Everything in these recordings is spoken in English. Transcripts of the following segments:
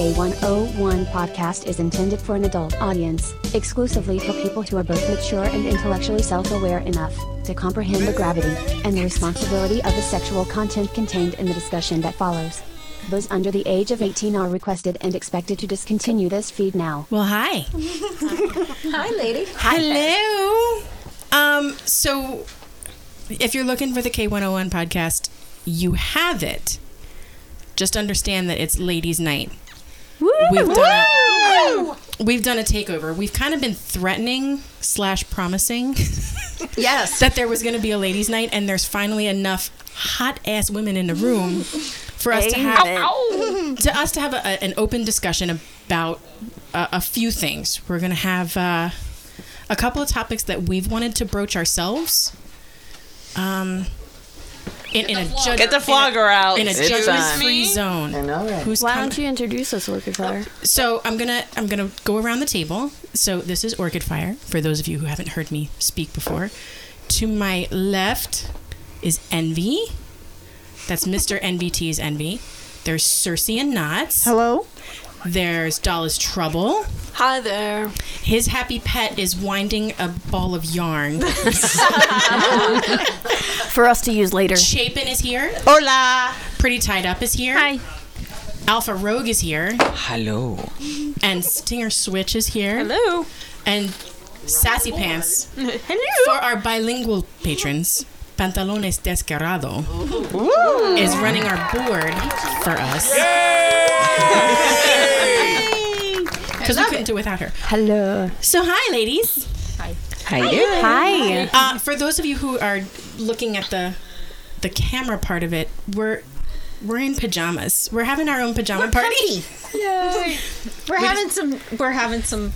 K101 podcast is intended for an adult audience, exclusively for people who are both mature and intellectually self aware enough to comprehend the gravity and the responsibility of the sexual content contained in the discussion that follows. Those under the age of 18 are requested and expected to discontinue this feed now. Well, hi. Hi, lady. Hello. Um, so if you're looking for the K101 podcast, you have it. Just understand that it's ladies' night. We've done a, we've done a takeover. We've kind of been threatening slash promising Yes. that there was going to be a ladies' night, and there's finally enough hot ass women in the room for us to have to us to have a, a- an open discussion about a, a few things. We're going to have uh, a couple of topics that we've wanted to broach ourselves. Um, in, in a judge, Get the flogger out. in a, It's judgment-free time. zone. know that. Who's Why com- don't you introduce us, Orchid Fire? so I'm gonna I'm gonna go around the table. So this is Orchid Fire for those of you who haven't heard me speak before. To my left is Envy. That's Mr. NVT's Envy. There's Cersei and Knots. Hello. There's Dolla's Trouble. Hi there. His happy pet is winding a ball of yarn. For us to use later. Chapin is here. Hola. Pretty Tied Up is here. Hi. Alpha Rogue is here. Hello. And Stinger Switch is here. Hello. And Sassy Pants Hello. for our bilingual patrons. Pantalones Descarado is running our board for us. Because we couldn't do it without her. Hello. So, hi, ladies. Hi. you doing? Hi. Uh, for those of you who are looking at the the camera part of it, we're we're in pajamas. We're having our own pajama party. Yay. We're having some. We're having some.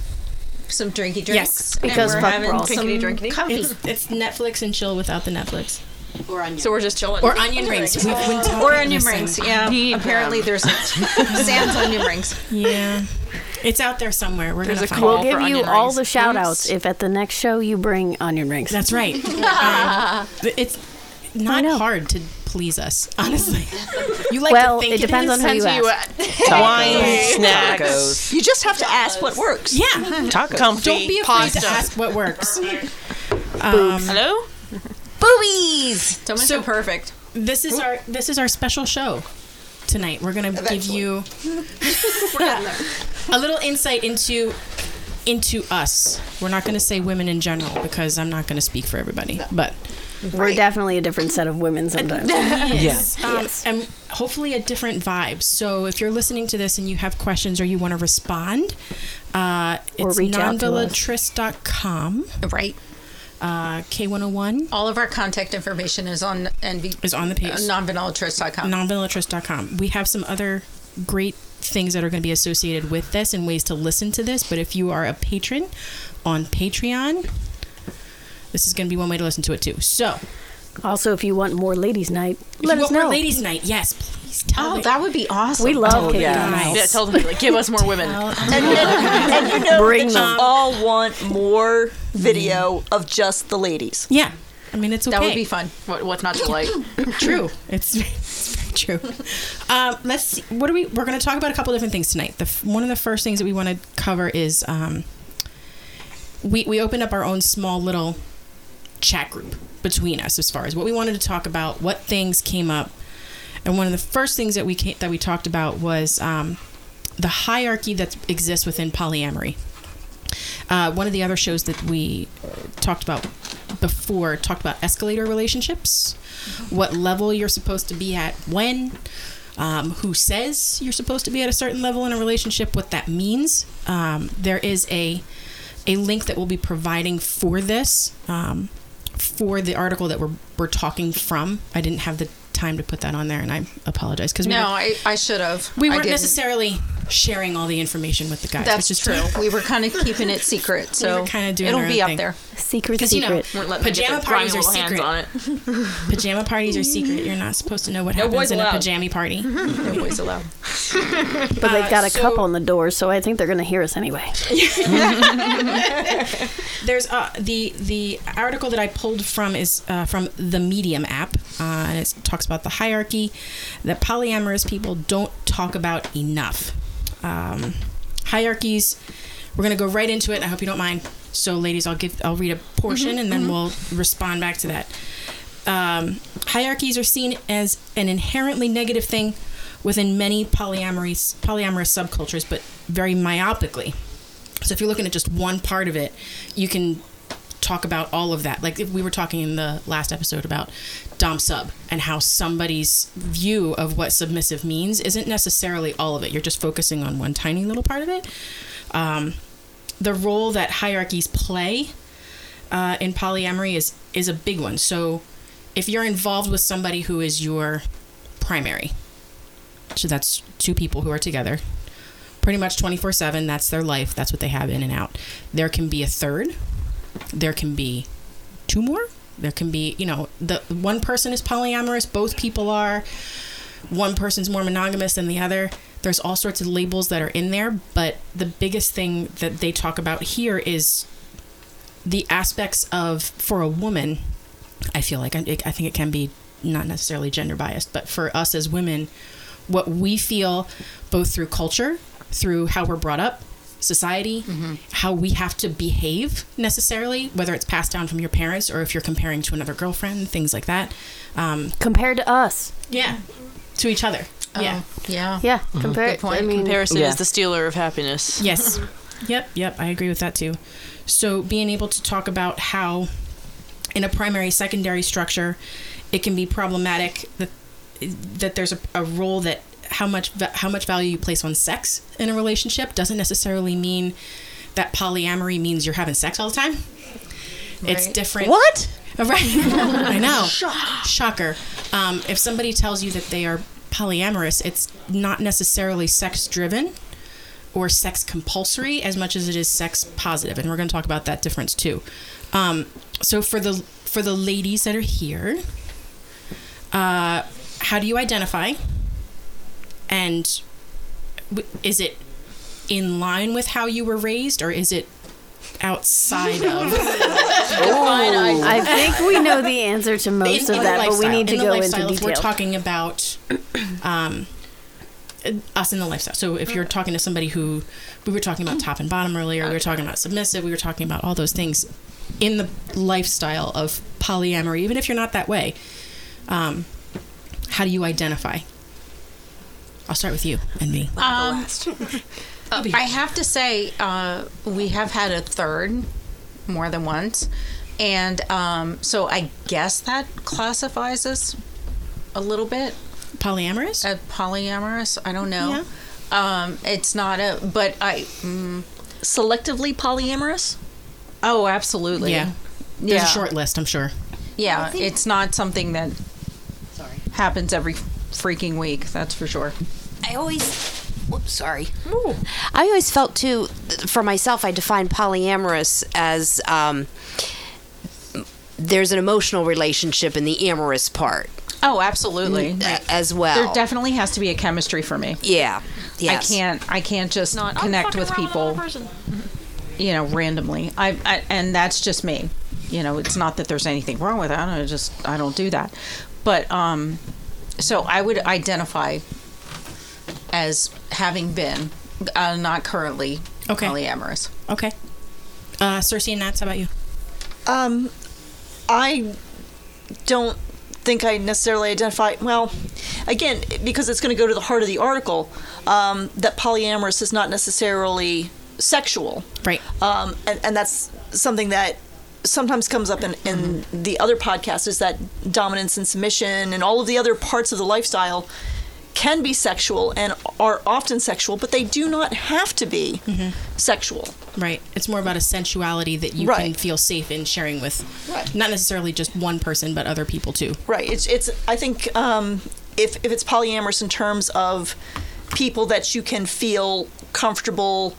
Some drinky drinks. Yes, and because we're fuck having brawls. some Drinkity, drinkity. comfy. It's, it's Netflix and chill without the Netflix. So we're just chilling. Or onion rings. We've been talking Or onion listen. rings. Yeah. Apparently, there's a Sam's onion rings. Yeah. It's out there somewhere. We're There's gonna a find call. it. We'll give for you onion all rings. the shout outs if at the next show you bring onion rings. That's right. Um, it's not know. hard to please us, honestly. You like well, to think it depends on who you Depends ask. you. Wine, snacks. Tacos. You just have to ask what works. Yeah. Tacos. Comfy. Don't be afraid pasta. to ask what works. Um, Hello? Boobies! Don't So- perfect. this is our this is our special show tonight. We're gonna give you a little insight into into us. We're not gonna say women in general because I'm not gonna speak for everybody, but We're definitely a different set of women sometimes. Yes. Um, Yes. And hopefully a different vibe. So if you're listening to this and you have questions or you want to respond, uh, Or it's reach out to us. nonvillatrist.com. Right. Uh, K101 All of our contact information is on NV. is on the page. Uh, nonvanillatrist.com. nonvillatrist.com. We have some other great things that are going to be associated with this and ways to listen to this. But if you are a patron on Patreon, this is going to be one way to listen to it too. So, Also, if you want more ladies' night, if let you us want more know. ladies' night, yes, please tell Oh, me. that would be awesome. we love kicking yeah. Nice. Yeah, tell them, like, give us more women. And, and, and you know Bring that them. you all want more video of just the ladies. yeah. I mean, it's okay. That would be fun. What, what's not to like? true. It's, it's true. Um, let's see. What are we? We're going to talk about a couple different things tonight. The f- one of the first things that we want to cover is um, we we opened up our own small little chat group between us as far as what we wanted to talk about, what things came up, and one of the first things that we came, that we talked about was um, the hierarchy that exists within polyamory. Uh, one of the other shows that we uh, talked about before talked about escalator relationships, what level you're supposed to be at when, um, who says you're supposed to be at a certain level in a relationship, what that means. Um, there is a a link that we'll be providing for this um, for the article that we're we're talking from. I didn't have the time to put that on there, and I apologize because we No, were- I, I should have. we weren't necessarily sharing all the information with the guys. That's which is true. We were kind of keeping it secret, so were kinda doing it'll our be own up thing. there. Secret, Because you know, secret. We're letting them get pajama parties are secret. on it. Pajama parties are secret. You're not supposed to know what No happens boys in a pajama party. No boys allowed. But they've got a so- cup on the door, so I think they're going to hear us anyway. There's uh, the the article that I pulled from is uh, from the Medium app, uh, and it talks about the hierarchy that polyamorous people don't talk about enough. Um, hierarchies. We're gonna go right into it. I hope you don't mind. So, ladies, I'll give I'll read a portion and then we'll respond back to that. Um, hierarchies are seen as an inherently negative thing within many polyamorous polyamorous subcultures, but very myopically. So if you're looking at just one part of it, you can talk about all of that. Like if we were talking in the last episode about dom sub and how somebody's view of what submissive means isn't necessarily all of it. You're just focusing on one tiny little part of it. Um, the role that hierarchies play uh, in polyamory is is a big one. So if you're involved with somebody who is your primary, so that's two people who are together, pretty much 24 7, that's their life, that's what they have in and out. There can be a third, there can be two more, there can be, you know, the one person is polyamorous, both people are, one person's more monogamous than the other. There's all sorts of labels that are in there, but the biggest thing that they talk about here is the aspects of, for a woman, I feel like I, I think it can be not necessarily gender biased, but for us as women, what we feel both through culture, through how we're brought up, society, how we have to behave necessarily, whether it's passed down from your parents or if you're comparing to another girlfriend, things like that. Um, Compared to us. yeah, to each other. Yeah. Yeah. Yeah, compared. I mean, Comparison Yeah. is the stealer of happiness. Yes. yep, yep, I agree with that too. So being able to talk about how in a primary secondary structure it can be problematic that that there's a, a role that how much how much value you place on sex in a relationship doesn't necessarily mean that polyamory means you're having sex all the time. It's different. What? Right. I know. Shocker. Um, if somebody tells you that they are polyamorous, it's not necessarily sex driven or sex compulsory as much as it is sex positive, and we're going to talk about that difference too. Um, so for the for the ladies that are here, uh, how do you identify? And is it in line with how you were raised, or is it outside of? I think we know the answer to most in- of in that, but we need to In go lifestyle, into if we're talking about um, us in the lifestyle. So if you're talking to somebody who we were talking about top and bottom earlier, we were talking about submissive, we were talking about all those things in the lifestyle of polyamory, even if you're not that way. Um, how do you identify? I'll start with you and me. Um, I have to say, uh, we have had a third more than once. And um, so I guess that classifies us a little bit Polyamorous? uh, polyamorous. I don't know. Um, it's not a, but I, mm, Selectively polyamorous? oh, absolutely. yeah. There's Yeah. a short list, I'm sure. Yeah, it's not something that happens every freaking week. That's for sure. I always, whoops, sorry. I always felt too, for myself, I define polyamorous as um, there's an emotional relationship in the amorous part Oh, absolutely. a- as well. There definitely has to be a chemistry for me. yeah. Yes. I can't. I can't just Not, connect with people. You know, randomly. I, I and that's just me. You know, it's not that there's anything wrong with that. I just I don't do that. But um, so I would identify as having been, uh, not currently Okay. polyamorous. Okay. Uh, Cersei and Nats, how about you? Um, I don't think I necessarily identify. Well, again, because it's going to go to the heart of the article, um, that polyamorous is not necessarily sexual. Right. um, and, and that's something that sometimes comes up in, in the other podcasts is that dominance and submission and all of the other parts of the lifestyle can be sexual and are often sexual, but they do not have to be sexual. Right. It's more about a sensuality that you can feel safe in sharing with Right. not necessarily just one person, but other people too. Right. It's it's. I think um, if if it's polyamorous in terms of people that you can feel comfortable,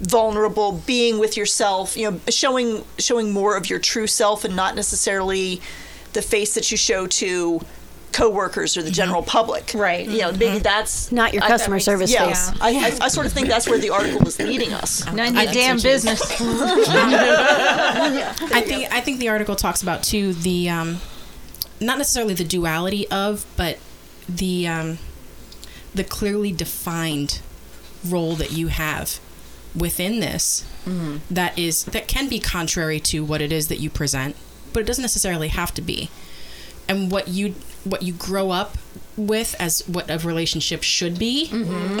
vulnerable, being with yourself, you know, showing showing more of your true self and not necessarily the face that you show to coworkers or the general public. Right. You know, maybe that's Not your I- customer service yeah. face. I, I, I sort of think that's where the article was leading us. None I your damn so, too. business. I think I think the article talks about too the um, not necessarily the duality of, but the um, the clearly defined role that you have within this that is that can be contrary to what it is that you present, but it doesn't necessarily have to be. And what you what you grow up with as what a relationship should be. Um,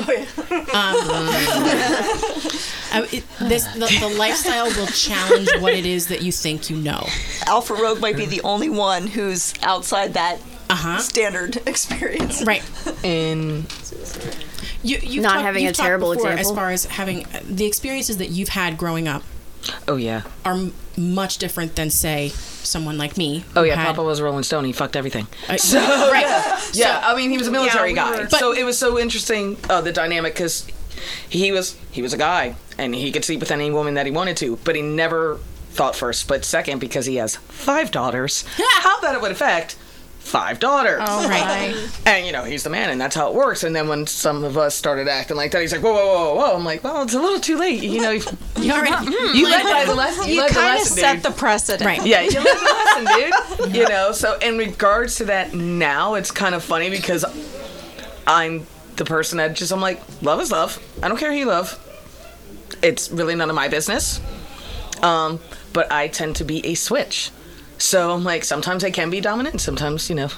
it, this the, the lifestyle will challenge what it is that you think you know. Alpha Rogue might be the only one who's outside that Uh-huh. standard experience. Right. In You, you've Not talked- having you've a terrible before example. As far as having uh, the experiences that you've had growing up oh yeah, are m- much different than, say, someone like me. oh yeah. had- Papa was a Rolling Stone. He fucked everything. uh, right. Yeah, I mean he was a military Yeah, we guy, were- so it was so interesting uh, the dynamic because he was he was a guy and he could sleep with any woman that he wanted to, but he never thought first, but second because he has five daughters. how that would affect five daughters. Oh, right. And you know he's the man, and that's how it works. And then when some of us started acting like that, he's like, "Whoa, whoa, whoa, whoa!" I'm like, "Well, it's a little too late." You know, you, You already, you led by the lesson. You, You kind of set dude. the precedent. Right. Yeah, you learn the lesson, dude. You know, so in regards to that now, it's kind of funny because I'm the person that just, I'm like, love is love. I don't care who you love. It's really none of my business. Um, but I tend to be a switch. So I'm like, sometimes I can be dominant, sometimes, you know,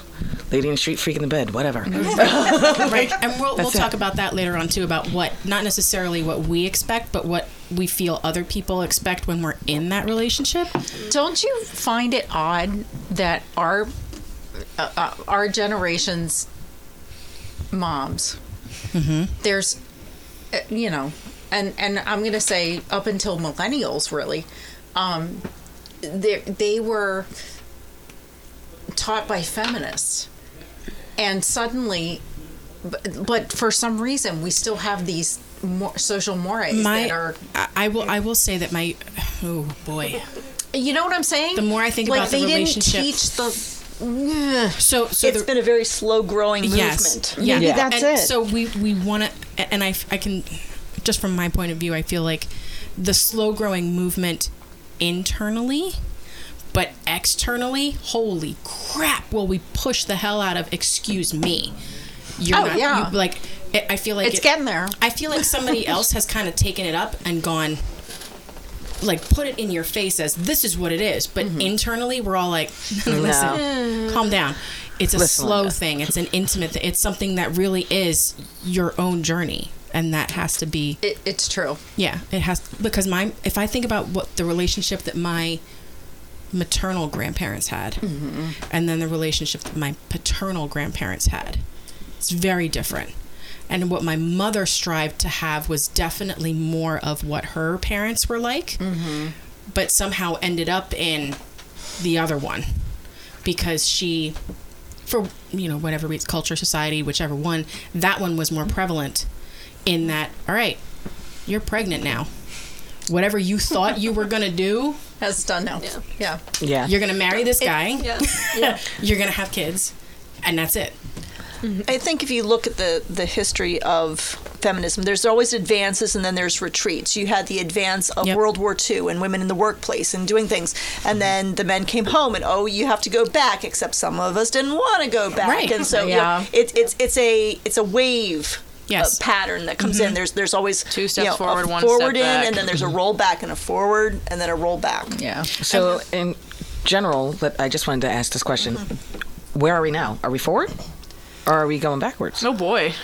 lady in the street, freak in the bed, whatever. right. And we'll, we'll talk about that later on, too, about what, not necessarily what we expect, but what we feel other people expect when we're in that relationship. Don't you find it odd that our uh, uh, our generation's moms, there's, uh, you know, and and I'm going to say up until millennials, really, um, they they were taught by feminists, and suddenly, but, but for some reason, we still have these more social mores My, that are. I, I will, I will say that my, oh boy. You know what I'm saying? The more I think like about the they relationship- didn't teach the. So, so It's the, been a very slow growing yes, movement. yeah. Maybe that's and it. So we we want to, and I I can, just from my point of view, I feel like the slow growing movement internally, but externally, holy crap! Will we push the hell out of? Excuse me. You're Oh, not, yeah. you- like it, I feel like It's it- getting there. I feel like somebody else has kind of taken it up and gone. Like put it in your face as this is what it is, but Mm-hmm. internally we're all like, listen, calm down. It's a Listen, slow thing. It's an intimate. thing. It's something that really is your own journey, and that has to be It, it's true. yeah. It has because my if I think about what the relationship that my maternal grandparents had, mm-hmm. and then the relationship that my paternal grandparents had, it's very different. And what my mother strived to have was definitely more of what her parents were like, mm-hmm. but somehow ended up in the other one because she for you know whatever reason culture society whichever one that one was more prevalent in that all right you're pregnant now whatever you thought you were going to do Has done now. Yeah. Yeah. you're going to marry this guy Yeah. yeah. you're going to have kids and that's it mm-hmm. I think if you look at the, the history of feminism, there's always advances and then there's retreats. You had the advance of Yep. World War II and women in the workplace and doing things. And mm-hmm. then the men came home and, oh, you have to go back, except some of us didn't want to go back. Right. And so you Yeah. know, it, it's, it's, a, it's a wave. Yes. uh, pattern that comes in. There's there's always Two you steps know, forward, a one forward step in, back. and then there's a roll back and a forward and then a roll back. Yeah. So, in general, but I just wanted to ask this question: Where are we now? Are we forward, or are we going backwards? Oh boy.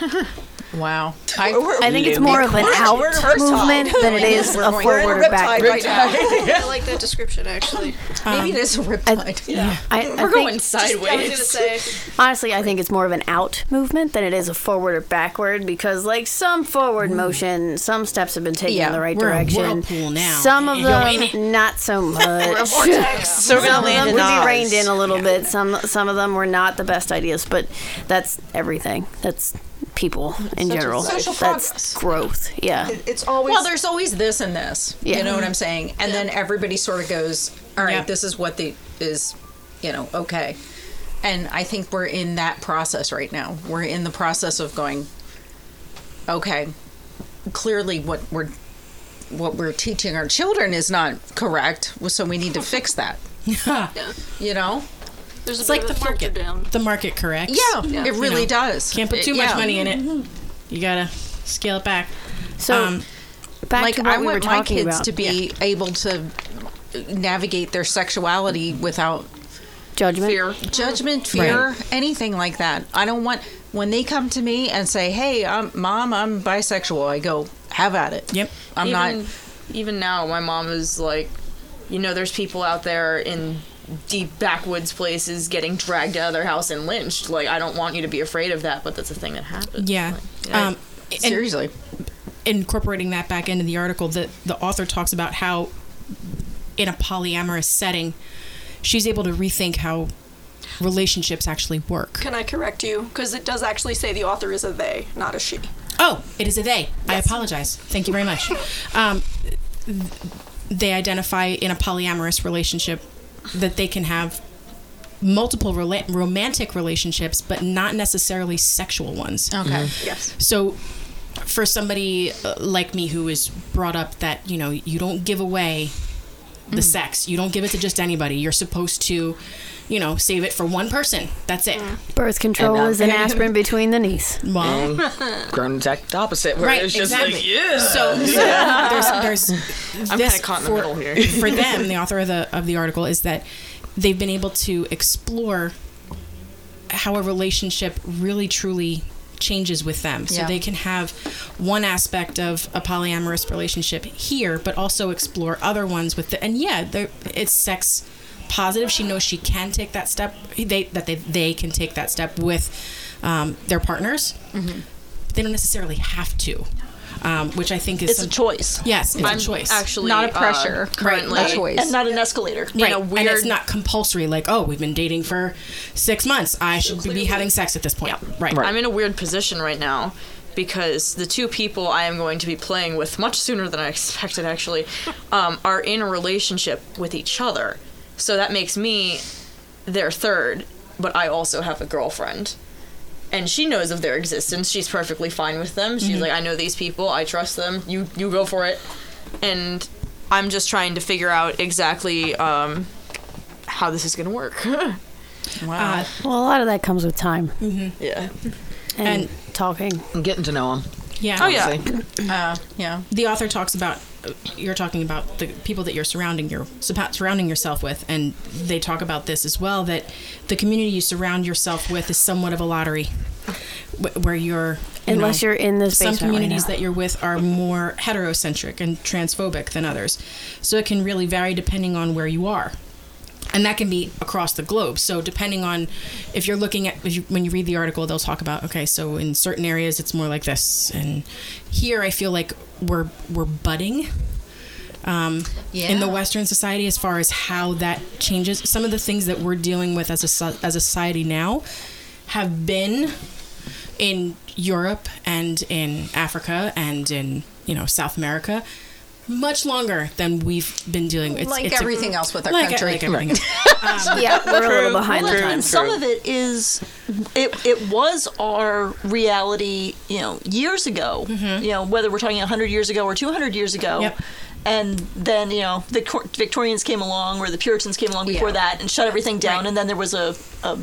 Wow. I, I think it's more of an out We're in her movement side. than it is a We're in forward or riptide back. right now. I like that description actually. Um, maybe it is a riptide. I, I We're think, going sideways. I was say. honestly, I think it's more of an out movement than it is a forward or backward because, like, some forward motion, some steps have been taken Yeah, in the right we're a direction. whirlpool now. Some of them, not so much. So we're gonna some of land them in would Oz. be reined in a little bit. Some some of them were not the best ideas, but that's everything. That's people in general. social that's progress. growth. Yeah. It's always Well, there's always this and this. Yeah. You know what I'm saying? And then everybody sort of goes, all right, Yeah. this is what the is, you know, okay. And I think we're in that process right now. We're in the process of going, okay, clearly what we're what we're teaching our children is not correct, so we need to fix that. Yeah. You know? There's it's bit like the market down. the market corrects Yeah, it really You know, does. can't put It- too much yeah. money in it you gotta scale it back So Um, back like to what I we were want my kids about. to be able to navigate their sexuality without judgment. fear, judgment, fear, anything like that. I don't want when they come to me and say, "Hey, I'm mom, I'm bisexual." I go, "Have at it." Yep. I'm even, not. Even now, my mom is like, you know, there's people out there in deep backwoods places getting dragged out of their house and lynched. Like, I don't want you to be afraid of that, but that's a thing that happens. Yeah. Like, I- Um, Seriously. incorporating that back into the article, the the author talks about how in a polyamorous setting, she's able to rethink how relationships actually work. Can I correct you? Because it does actually say the author is a they, not a she. Oh, it is a they. I apologize. Thank you very much. Um, th- they identify in a polyamorous relationship that they can have multiple rela- romantic relationships, but not necessarily sexual ones. Okay. Yes. So, for somebody uh, like me who is brought up that you know you don't give away the mm. sex, you don't give it to just anybody. You're supposed to, you know, save it for one person. That's it. Mm. Birth control And, uh, is an aspirin between the knees. Well, mm. Grown exact opposite, where right, it's just exactly. like, yeah. So, so there's there's I'm this kinda caught in the for, middle here. for them, the author of the of the article is that they've been able to explore how a relationship really truly changes with them. So Yeah. they can have one aspect of a polyamorous relationship here, but also explore other ones with the and yeah, it's sex positive. She knows she can take that step. They that they they can take that step with um, their partners. They don't necessarily have to, um, which I think is It's a choice. Yes, it's I'm a choice. actually Not a uh, pressure. currently, a choice. And not an escalator. right. a and weird- it's not compulsory. Like, oh, we've been dating for six months. I should be having sex at this point. Right. I'm in a weird position right now because the two people I am going to be playing with much sooner than I expected actually um, are in a relationship with each other. So that makes me their third, but I also have a girlfriend. And she knows of their existence. She's perfectly fine with them. She's like, I know these people. I trust them. You you go for it. And I'm just trying to figure out exactly um, how this is gonna work. Uh, Well, a lot of that comes with time yeah. and, And- talking. I'm getting to know them. Yeah. Oh yeah. Uh, yeah. the author talks about you're talking about the people that you're surrounding your surrounding yourself with and they talk about this as well that the community you surround yourself with is somewhat of a lottery where you're you Unless know, you're in this some basement right communities that you're with are more heterocentric and transphobic than others so it can really vary depending on where you are and that can be across the globe. So depending on if you're looking at you, when you read the article they'll talk about okay so in certain areas it's more like this. And here i feel like we're we're budding um, in the western society as far as how that changes. Some of the things that we're dealing with as a as a society now have been in Europe and in Africa and in you know South America much longer than we've been dealing. It's, Like it's a- everything else with our like, country. like everything else. Um, yeah, we're a little behind the times. and some of it is, it, it was our reality, you know, years ago. Mm-hmm. You know, whether we're talking 100 years ago or 200 years ago. Yep. And then, you know, the Victorians came along or the Puritans came along before Yeah. that and shut everything down. Right. And then there was a, a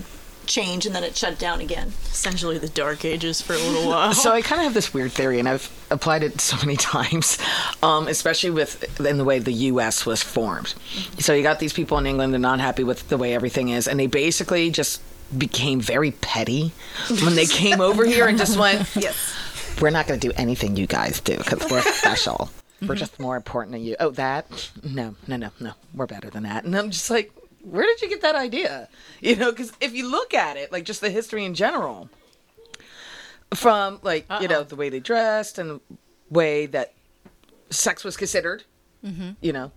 change and then it shut down again. Essentially the dark ages for a little while. So I kind of have this weird theory, and I've applied it so many times, um, especially with in the way the U.S. was formed. So you got these people in England, they're not happy with the way everything is, and they basically just became very petty when they came over here and just went, Yes. "We're not going to do anything you guys do because we're special. We're just more important than you." Oh, that? No, no, no, no. We're better than that. And I'm just like, where did you get that idea? You know, because if you look at it, like just the history in general, from like you know the way they dressed and the way that sex was considered, mm-hmm. you know,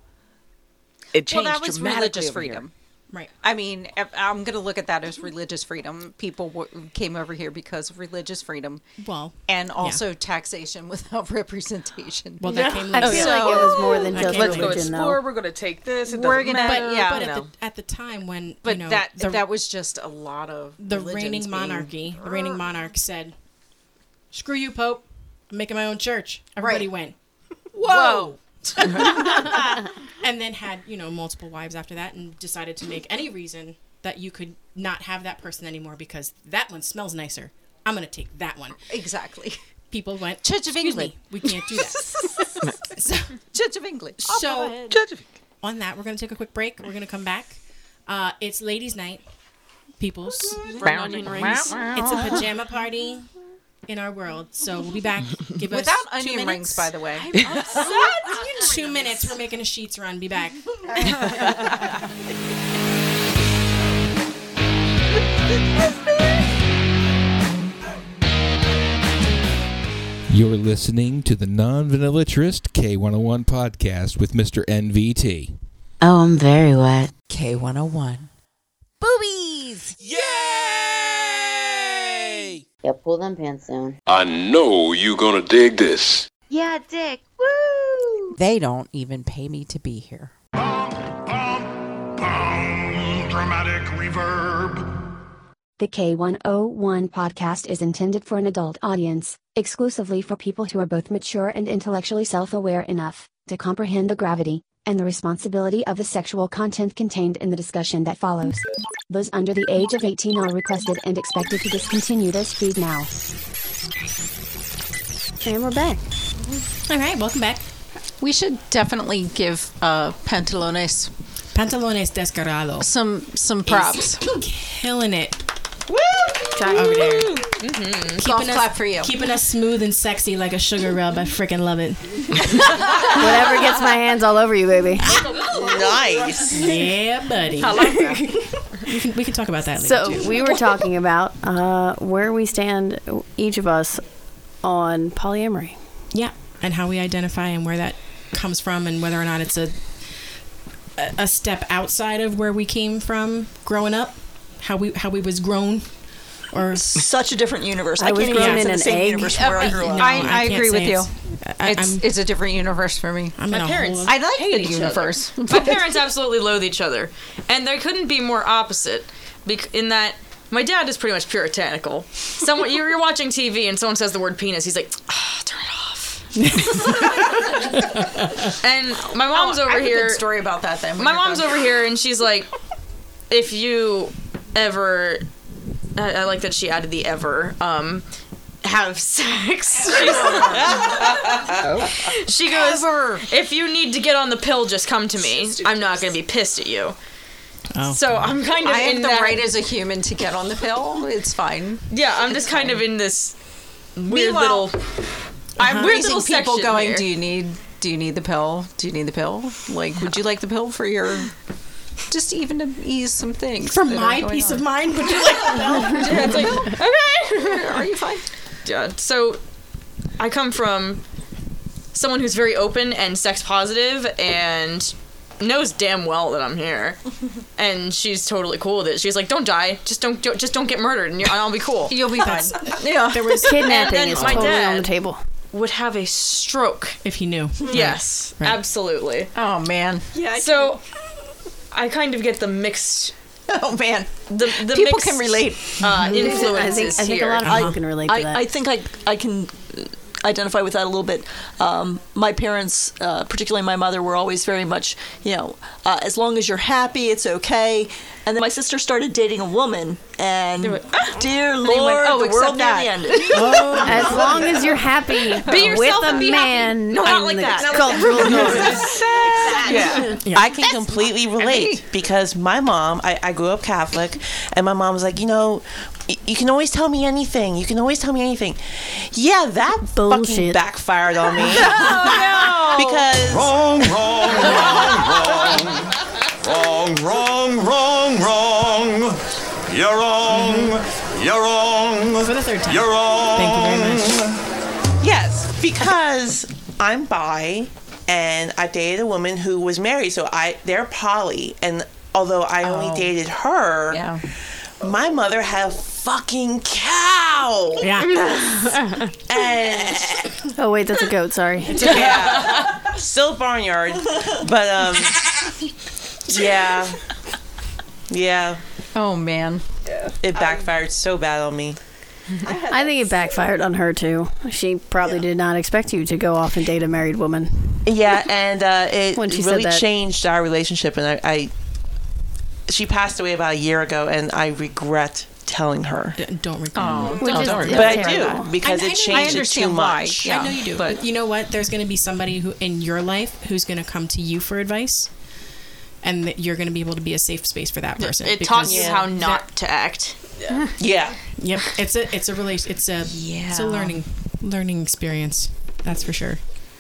it Well, changed that was religious freedom. Right. I mean, I'm going to look at that as religious freedom. People w- came over here because of religious freedom Well, and also taxation without representation. well, that came I later. feel like it was more than just can't Let's go religion, explore. though. We're going to take this. It We're gonna- but yeah, but at know. the, at the time when but you know that the, that was just a lot of the religions reigning being- monarchy, the reigning monarch said, "Screw you, Pope! I'm making my own church." Everybody Right. went, "Whoa!" and then had you know multiple wives after that, and decided to make any reason that you could not have that person anymore because that one smells nicer. I'm gonna take that one. Exactly. people went, Church of "Excuse England." me, we can't do that. so, Church of England. So go ahead. on that, we're going to take a quick break. We're going to come back. Uh, it's ladies' night, peoples. Bring onion rings. It's a pajama party in our world. So we'll be back. Give Without us two onion minutes. rings, by the way. Two minutes. We're making a sheets run. Be back. You're listening to the Non Vanillaturist K101 podcast with Mr. NVT. Oh, I'm very wet. K101. Boobies! Yay! Yeah, pull them pants down. I know you gonna dig this. Yeah, Dick. Woo! They don't even pay me to be here. Dramatic reverb. The K101 podcast is intended for an adult audience, exclusively for people who are both mature and intellectually self aware enough to comprehend the gravity and the responsibility of the sexual content contained in the discussion that follows. Those under the age of 18 are requested and expected to discontinue this feed now. And we're back. All right, welcome back. We should definitely give uh, Pantalones Pantalones Descarado. some some props. Killing it. Woo! Over there. Golf Keeping clap us, for you. Keeping us smooth and sexy like a sugar rub. I freaking love it. Whatever gets my hands all over you, baby. Nice. Yeah, buddy. I like that. we, can, we can talk about that later. So too. we were talking about uh, where we stand, each of us, on polyamory. Yeah, and how we identify and where that comes from, and whether or not it's a a a step outside of where we came from growing up, how we how we was grown, or Such a different universe. I I, was can't even grown say in it's the an same egg. universe where I grew up. No, I, I I, agree with you. it's- I- It's it's a different universe for me. I'm My parents- I like hate the universe. My parents absolutely loathe each other, and they couldn't be more opposite. Bec- in that, my dad is pretty much puritanical. Someone you're, you're watching TV and someone says the word penis, he's like, ah, turn it off. and my mom's Oh, I over have a here. good story about that then. my mom's done. over here, and she's like, if you ever, I, I like that she added the ever. Um, have sex. She's- she goes, if you need to get on the pill, just come to me. I'm not gonna be pissed at you. Oh. So I'm kind of I have in the that. right as a human to get on the pill. It's fine. yeah, I'm just kind of in this weird Meanwhile, little. I'm weird raising little people section going. here. Do you need? Do you need the pill? Do you need the pill? Like, would you like the pill for your? Just even to ease some things. for my peace on. of mind, would you like to know? Yeah, it's like, okay. Are you fine? Yeah, so I come from someone who's very open and sex positive and knows damn well that I'm here, and she's totally cool with it. She's like, "Don't die, just don't, don't just don't get murdered, and you're, I'll be cool." You'll be fine. yeah, There was Kidnapping then is my totally on the table. would have a stroke. if he knew. Yes, Right. absolutely. Oh man. Yeah, I So I kind of get the mixed. Oh man. The, the People mixed, can relate. Uh, influences I think, I think here. a lot of people can relate to I, that. I think I I can uh, identify with that a little bit. Um, my parents, uh, particularly my mother, were always very much, you know, uh, as long as you're happy, it's okay. And then my sister started dating a woman, and dear Lord, "Oh, the world that." nearly ended. as long as you're happy Be yourself with a be man happy. No, not like that. Not like cultural norms. Yeah. I can completely relate because my mom, I, I grew up Catholic, and my mom was like, you know, y- you can always tell me anything. You can always tell me anything. Yeah, that fucking backfired on me. Oh, no, because Wrong, wrong, wrong, wrong, wrong, wrong, wrong. You're wrong. You're wrong. Mm-hmm. For the third time. You're wrong. Thank you very much. Yes, because I'm bi and I dated a woman who was married, so I they're poly, and although I only Oh. dated her, Yeah. My mother had a fucking cow, Yeah. and Oh wait, that's a goat. Sorry. yeah, still barnyard, but um, yeah, yeah, Oh man. it backfired so bad on me. I think it backfired on her too. She probably did not expect you to go off and date a married woman. Yeah, and uh, it When she said really that. changed our relationship. And I, I, she passed away about a year ago, and I regret telling her. don't recall. Which is but I do because it changed it too much. Yeah, I know you do, but you know what? There's going to be somebody who in your life who's going to come to you for advice, and that you're going to be able to be a safe space for that person. It taught because you how that- not to act. Yeah. Yep. It's a it's a relation. It's a yeah. it's a learning learning experience. That's for sure.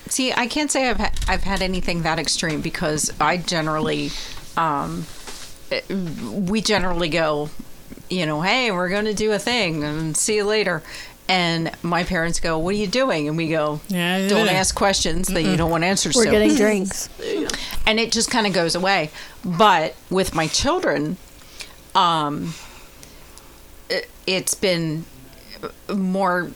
See, I can't say I've ha- I've had anything that extreme because I generally, um, we generally go, you know, hey, we're going to do a thing and see you later. And my parents go, "What are you doing?" And we go, Yeah, "Don't yeah. ask questions that you Mm-mm. don't want answers We're to." getting drinks. and it just kind of goes away. But with my children, um, it, it's been more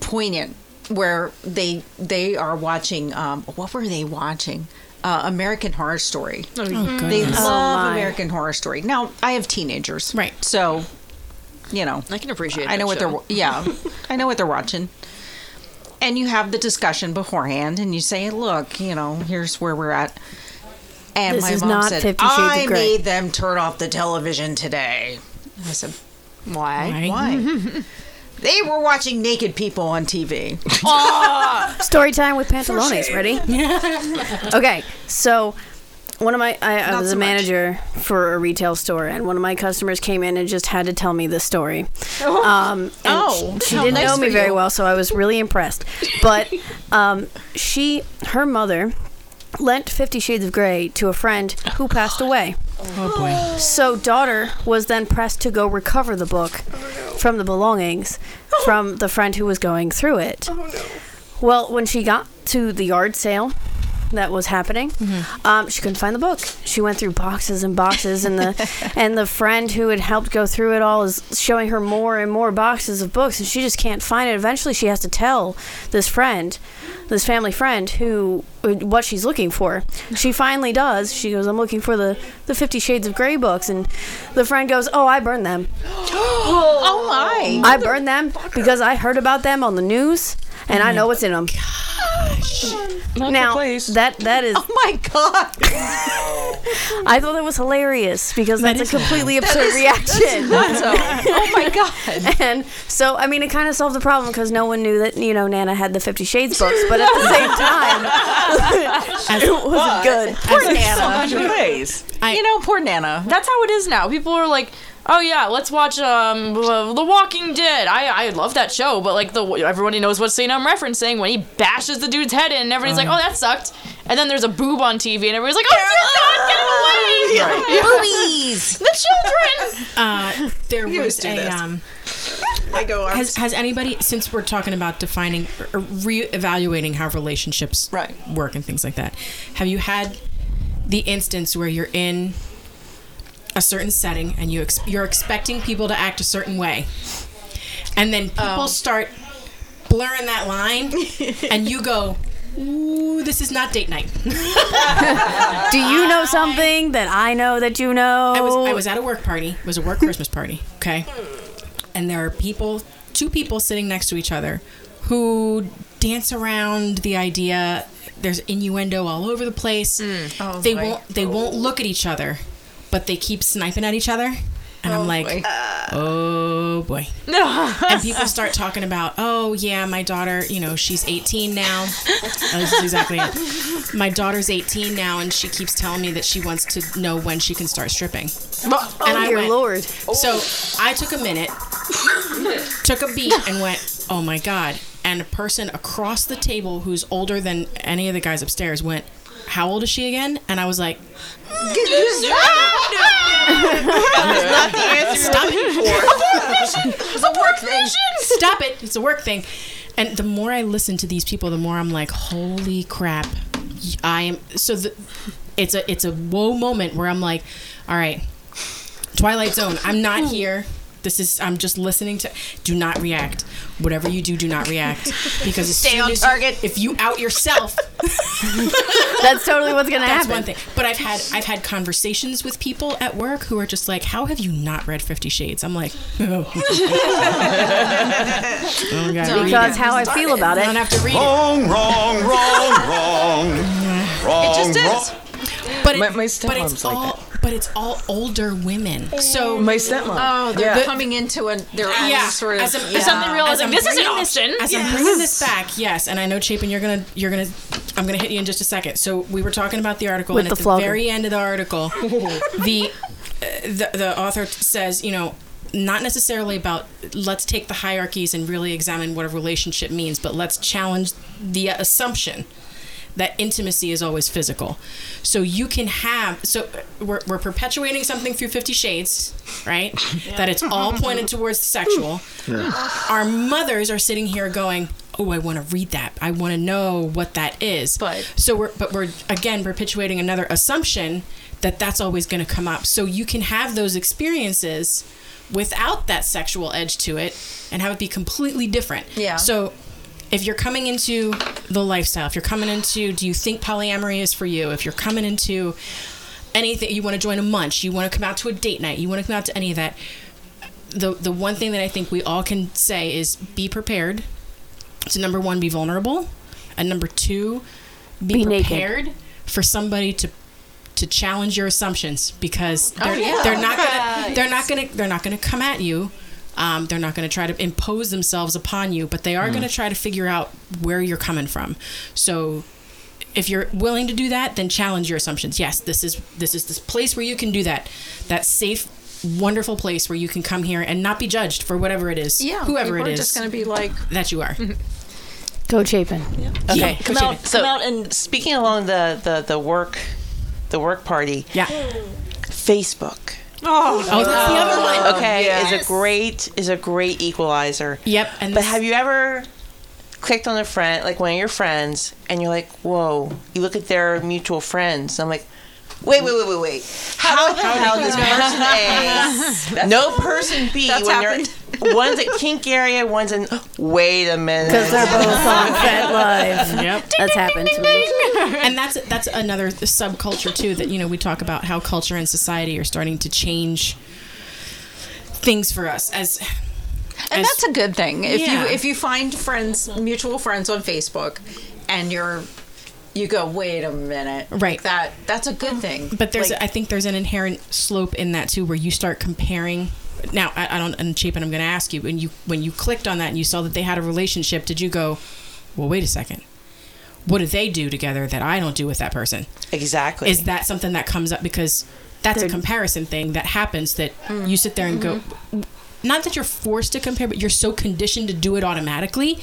poignant where they they are watching. Um, what were they watching? Uh, American Horror Story. Oh, they love Oh. American Horror Story. Now I have teenagers, right? So, you know, I can appreciate. I know that what show. they're yeah, I know what they're watching. And you have the discussion beforehand, and you say, "Look, you know, here's where we're at." And This my is mom not said, 50 "I Grey." made them turn off the television today." I said, "Why? Why?" they were watching naked people on TV. Story time with pantalones. Ready? okay, so one of my I, I was so a much. manager for a retail store, and one of my customers came in and just had to tell me this story. Um, and Oh, she, she didn't nice know me very well, so I was really impressed. But um, she, her mother, lent Fifty Shades of Grey to a friend who passed away. Oh boy. So daughter was then pressed to go recover the book oh, from the belongings oh. from the friend who was going through it. Oh, well, when she got to the yard sale that was happening, um, she couldn't find the book. She went through boxes and boxes, and the and the friend who had helped go through it all is showing her more and more boxes of books, and she just can't find it. Eventually, she has to tell this friend, this family friend, who what she's looking for. She finally does. She goes, "I'm looking for the the Fifty Shades of Grey books," and the friend goes, "Oh, I burned them." oh my! I burned them because I heard about them on the news, and I oh know what's in them. Gosh. now that that is. Oh my god! I thought that was hilarious because That that's a completely that absurd is- reaction. that's. Oh my god! And so, I mean, it kind of solved the problem because no one knew that you know Nana had the Fifty Shades books, but at the same time, it wasn't good. Poor So Nana. much ways. you know, poor Nana. That's how it is now. People are like, "Oh yeah, let's watch um uh, The Walking Dead." I I love that show, but like the everybody knows what scene I'm referencing when he bashes the dude's head in, and everybody's like, "Oh, that sucked." And then there's a boob on TV, and everybody's like, "Oh dear God, get him away!" Boobies. The children. Uh, there You was do a this. um. Lego arms. Has, has anybody, since we're talking about defining or re-evaluating how relationships work and things like that, have you had the instance where you're in a certain setting and you ex- you're expecting people to act a certain way, and then people Oh. start blurring that line, and you go, "Ooh, this is not date night." Do you know something that I know that you know? I was I was at a work party. It was a work Christmas party. Okay, and there are people, two people sitting next to each other, who dance around the idea. There's innuendo all over the place. Mm. Oh, they boy. won't they won't look at each other, but they keep sniping at each other. And I'm like, oh boy. and people start talking about, oh yeah, my daughter, you know, she's 18 now. Uh, this is exactly it. My daughter's 18 now, and she keeps telling me that she wants to know when she can start stripping. Oh, and I dear went, Lord. So I took a minute, took a beat, and went, oh my god. And a person across the table who's older than any of the guys upstairs went, how old is she again? And I was like, Stop it. It's a work thing. Stop it. It's a work thing. And the more I listen to these people, the more I'm like, holy crap. I am so the it's a it's a whoa moment where I'm like, all right, Twilight Zone, I'm not here. This is I'm just listening to do not react. Whatever you do, do not react. Because as Stay soon on as you- target. if you out yourself That's totally what's gonna happen. that's happen. one thing. But I've had I've had conversations with people at work who are just like, "How have you not read Fifty Shades?" I'm like, oh. Oh, God, Because it. how I feel about I it. don't have to read it. Wrong, wrong, wrong, wrong. Wrong, It just wrong. Is. But, it- my but stepmom's it's like all that. but it's all older women. So My stepmom. Oh, they're Yeah. coming into a, their own yeah, sort of as I'm, yeah. Suddenly realizing as this is an bringing option. As I'm bringing this back, yes, and I know Chapin, you're gonna, you're gonna, I'm gonna hit you in just a second. So we were talking about the article, With and the at the flogger. very end of the article, the, uh, the the author says, you know, not necessarily about let's take the hierarchies and really examine what a relationship means, but let's challenge the assumption that intimacy is always physical. So you can have so we're, we're perpetuating something through 50 shades, right? That it's all pointed towards the sexual. Our mothers are sitting here going, "Oh, I want to read that. I want to know what that is." But- so we're but we're again perpetuating another assumption that that's always going to come up. So you can have those experiences without that sexual edge to it and have it be completely different. Yeah. So if you're coming into the lifestyle, if you're coming into, do you think polyamory is for you? If you're coming into anything, you want to join a munch, you want to come out to a date night, you want to come out to any of that. The the one thing that I think we all can say is be prepared. So number one, be vulnerable, and number two, be, Be naked. prepared for somebody to to challenge your assumptions because they're, oh, yeah. they're not gonna they're not gonna they're not gonna come at you. Um, they're not going to try to impose themselves upon you, but they are going to try to figure out where you're coming from. So, if you're willing to do that, then challenge your assumptions. Yes, this is this is this place where you can do that. That safe, wonderful place where you can come here and not be judged for whatever it is, yeah, whoever people it are is just going to be like, that you are. Go Chapin. Okay. Come out, So come out and speaking along the, the, the work the work party, Yeah. Facebook. Oh, oh, that's the other one. Okay, is a great is a great equalizer. Yep. And But this- have you ever clicked on a friend, like one of your friends, and you're like, "Whoa!" You look at their mutual friends. I'm like, "Wait, wait, wait, wait, wait! How, the hell does person A know person B That's when happened. they're one's a kink area, one's in? Wait a minute, Because they're both on FetLife. Yep. That's happened to me. and that's that's another subculture too that you know we talk about how culture and society are starting to change things for us as and as- that's a good thing. If Yeah. you if you find friends, mutual friends on Facebook, and you're you go, wait a minute, Right. That that's a good thing. but there's Like, I think there's an inherent slope in that too where you start comparing now I, I don't and Chapin I'm going to ask you when you when you clicked on that and you saw that they had a relationship did you go well wait a second. What do they do together that I don't do with that person? Exactly. is that something that comes up? Because that's a comparison thing that happens that mm. you sit there and go mm-hmm. not that you're forced to compare but you're so conditioned to do it automatically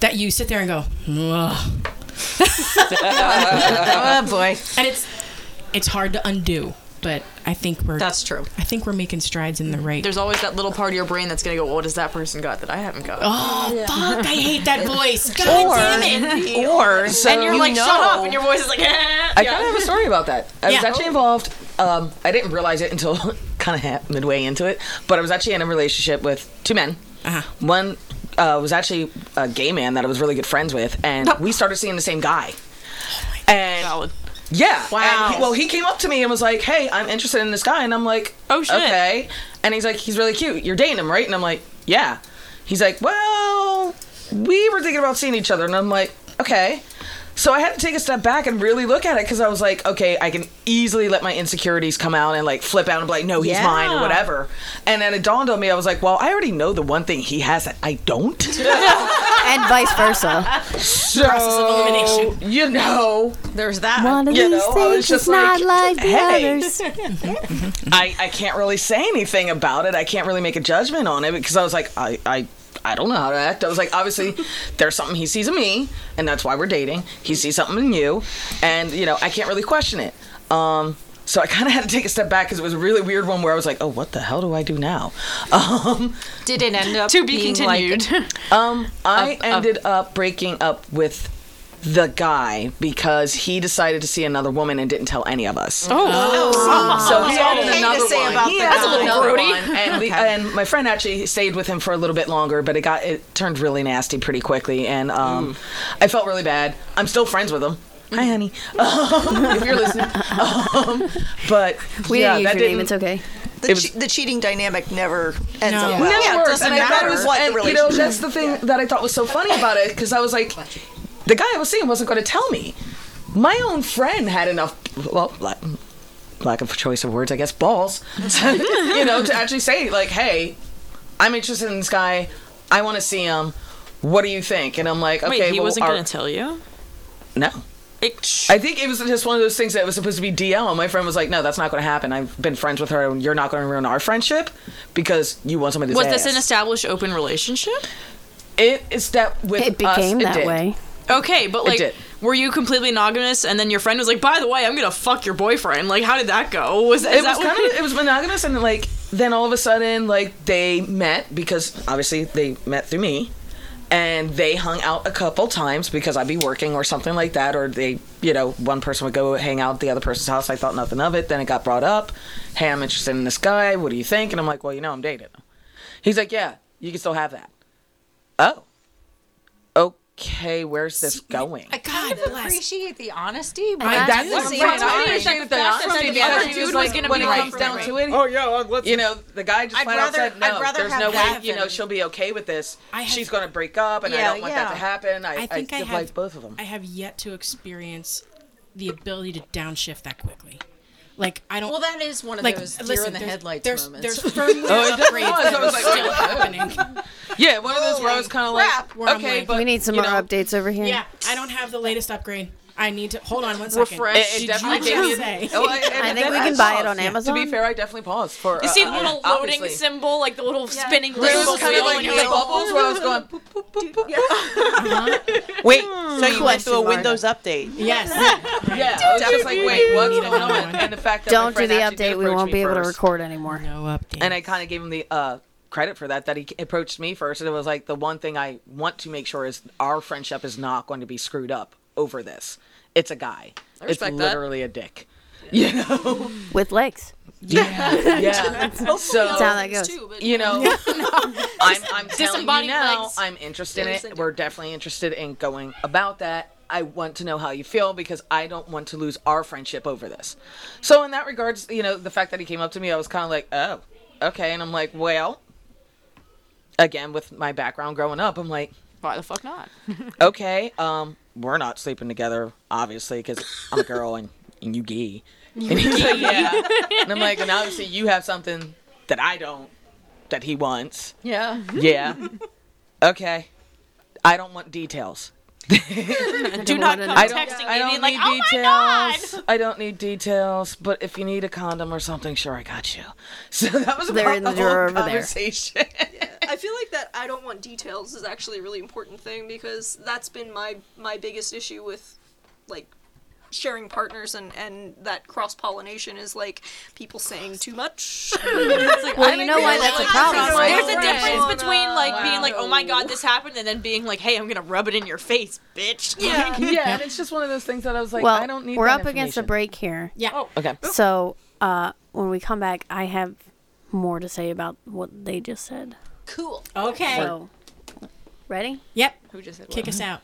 that you sit there and go Ugh. oh boy, and it's it's hard to undo but i think we're that's true. i think we're making strides in the right There's always that little part of your brain that's gonna go, "What does that person got that I haven't got?" oh fuck i hate that voice god damn it or so and you're you like, know, "Shut up!" And your voice is like, "Eh." I kind of have a story about that. I was actually involved. Um, I didn't realize it until kind of midway into it, but I was actually in a relationship with two men. Uh-huh. One uh, was actually a gay man that I was really good friends with, and we started seeing the same guy. and yeah, Wow. And he- well, he came up to me and was like, "Hey, I'm interested in this guy," and I'm like, Oh, shit. okay." And he's like, "He's really cute. You're dating him, right?" And I'm like, "Yeah." He's like, "Well, we were thinking about seeing each other," and I'm like, "Okay." So I had to take a step back and really look at it because I was like, okay, I can easily let my insecurities come out and like flip out and be like, no, he's mine or whatever. And then it dawned on me, I was like, well, I already know the one thing he has that I don't. And vice versa. so, Process of elimination. you know, There's that. One of You these know, I was things is just not like, like the hey. others. I, I can't really say anything about it. I can't really make a judgment on it because I was like, I, I, I don't know how to act. I was like, obviously, there's something he sees in me, and that's why we're dating. He sees something in you, and you know, I can't really question it. Um, so I kind of had to take a step back because it was a really weird one where I was like, oh, what the hell do I do now? Um, Did it end up To be being continued. Like, um, I Of- of- ended up breaking up with the guy because he decided to see another woman and didn't tell any of us. oh, So he added okay to another say one. about He the added guy. another Grody. and, we, and my friend actually stayed with him for a little bit longer, but it got it turned really nasty pretty quickly, and um, I felt really bad. I'm still friends with him. Hi, honey. Um, if you're listening, um, but We yeah, didn't use that your name. didn't. It's okay. The, was- che- the cheating dynamic never ends No. up Never well. Never Yeah, it works, doesn't and that matter was, what and, you know, that's the thing that I thought was so funny about it because I was like, the guy I was seeing wasn't going to tell me. my own friend had enough, well, lack, lack of choice of words, I guess, balls, you know, to actually say, like, hey, I'm interested in this guy. I want to see him. What do you think? And I'm like, okay, Wait, he well, wasn't our- gonna tell you. No. I think it was just one of those things that was supposed to be DL, and my friend was like, "No, that's not going to happen. I've been friends with her, and you're not going to ruin our friendship because you want somebody's Was ass." this an established open relationship? It is that with It became us, it that did. way. Okay, but like, were you completely monogamous, and then your friend was like, "By the way, I'm gonna fuck your boyfriend." Like, how did that go? Was that, it was kind of it was monogamous and like then all of a sudden like they met because obviously they met through me and they hung out a couple times because I'd be working or something like that or they you know one person would go hang out at the other person's house. I thought nothing of it. Then it got brought up. Hey I'm interested in this guy. What do you think? And I'm like well you know I'm dating he's like yeah you can still have that. Oh. Okay where's this going I kind of appreciate the honesty. But I- I that's do what I'm see saying. how I it is. appreciate The the honesty the because other dude was was like, gonna when be it right comes down to it, Oh, yeah, let's you know, the guy just flat out said, no, there's no way, you know, she'll be okay with this. Have- She's going to break up, and I don't want that to happen. I, I think I, I, have like both of them. I have yet to experience the ability to downshift that quickly. Like I don't. Well, that is one of like, those deer listen, in the there's- headlights there's, moments. There's firmware Oh, it definitely upgrades was. that are like, still happening. Yeah, one of those where I was kind of like, Where okay, like- but we need some more know, updates over here. Yeah, I don't have the latest upgrade. I need to hold on one second. Refresh. It, it Did definitely you gave me. just say? Oh, I, and I think we can buy it on Amazon. To be fair, I definitely paused for. You see uh, the little uh, loading obviously. symbol, like the little spinning Where it was kind of like the like, bubbles where I was going. Boop, boop, boop, boop. Wait, so you went through a Windows update? Yes. Yeah, I was just like, wait, what's going on? And the fact that Don't do the update. We won't be able to record anymore. No update. And I kind of gave him the uh, credit for that, that he approached me first. And it was like, the one thing I want to make sure is our friendship is not going to be screwed up over this. It's a guy. I It's respect that. literally a dick. You know? With legs. Yeah. yeah. So, That's how that goes. Too, you know, I'm, I'm telling you Disembodied now, legs. I'm interested in Yes, it. We're definitely interested in going about that. I want to know how you feel because I don't want to lose our friendship over this. So in that regards, you know, the fact that he came up to me, I was kind of like, oh, okay. And I'm like, well, again, with my background growing up, I'm like, Why the fuck not? okay, um, we're not sleeping together, obviously, because I'm a girl and, and you gay. And he's like, yeah. And I'm like, and obviously you have something that I don't, that he wants. yeah. Yeah. Okay. I don't want details. Do not come I don't, texting I me don't being like, need "Oh my god." details. I don't need details, but if you need a condom or something, sure, I got you. So that was They're about in the the drawer over there. conversation. I feel like that I don't want details is actually a really important thing because that's been my my biggest issue with like sharing partners and and that cross pollination is like people saying too much. It's like, Well, I you know why there's, that's a problem, right? There's a right. difference between like Wow. being like, "Oh my god, this happened," and then being like, "Hey, I'm gonna rub it in your face, bitch." Yeah. yeah, and it's just one of those things that I was like, well, I don't need. To. We're that up against a break here. yeah. Okay. So uh, when we come back, I have more to say about what they just said. Cool. Okay. So, ready? Yep. Who just said Kick us out.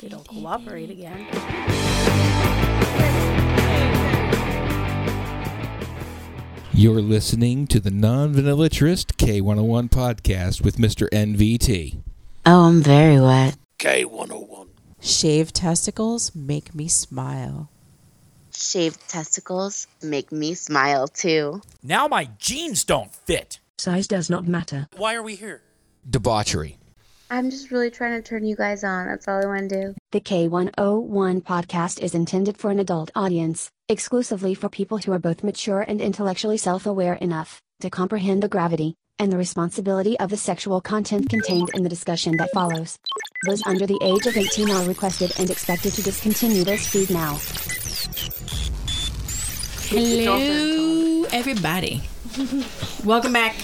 They don't cooperate again. You're listening to the Non Vanillatrist K101 podcast with Mr. NVT. Oh, I'm very wet. K101. Shaved testicles make me smile. Shaved testicles make me smile too. Now my jeans don't fit. Size does not matter. Why are we here? Debauchery. I'm just really trying to turn you guys on. That's all I want to do. The K101 podcast is intended for an adult audience, exclusively for people who are both mature and intellectually self aware enough to comprehend the gravity and the responsibility of the sexual content contained in the discussion that follows. Those under the age of 18 are requested and expected to discontinue this feed now. Hello, everybody. Welcome back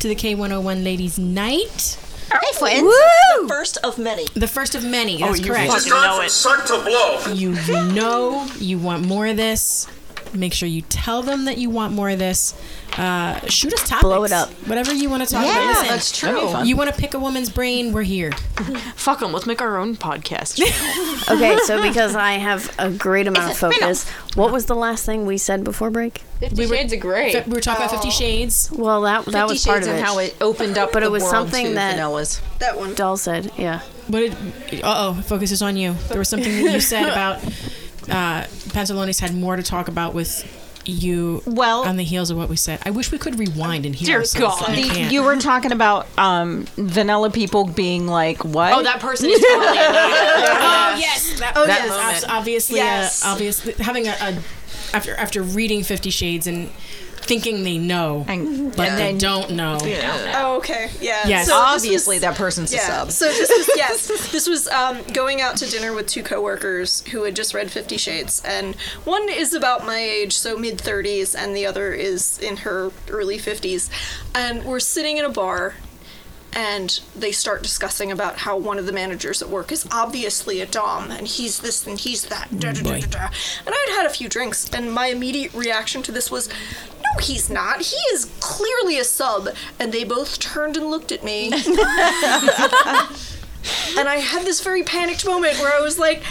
to the K101 Ladies Night. Hey, friends. The first of many. The first of many. Oh, That's you correct. fucking know it. Suck to blow. You know you want more of this. Make sure you tell them that you want more of this. Uh, shoot us topics. Blow it up. Whatever you want to talk Yeah, about. Listen, that's true. That'd be fun. You want to pick a woman's brain? We're here. Fuck them. Let's make our own podcast. Okay, so because I have a great amount of focus, what was the last thing we said before break? Fifty Shades of Grey. Fi- We were talking about Fifty Shades. Well, that that was part Shades of and it. how it opened up but the it was world something to that vanillas. That one. Doll said, yeah. What did? Uh oh, focus is on you. There was something that you said about uh, Pantalones had more to talk about with you. Well, on the heels of what we said, I wish we could rewind and hear. Dear ourselves, God. The- you were talking about um, vanilla people being like, what? Oh, that person is totally. Oh yes, that, Oh, that yes. was obviously Yes. a, obviously having a, a after after reading Fifty Shades and thinking they know, but Yeah. they don't know. Oh, okay. Yeah. Yes. So Obviously, was- that person's a sub. So this was yes, this was um, going out to dinner with two coworkers who had just read Fifty Shades, and one is about my age, so mid thirties, and the other is in her early fifties, and we're sitting in a bar. And they start discussing about how one of the managers at work is obviously a dom, and he's this and he's that. Da, da, da. And I'd had a few drinks, and my immediate reaction to this was, "No, he's not. He is clearly a sub." And they both turned and looked at me. and I had this very panicked moment where I was like,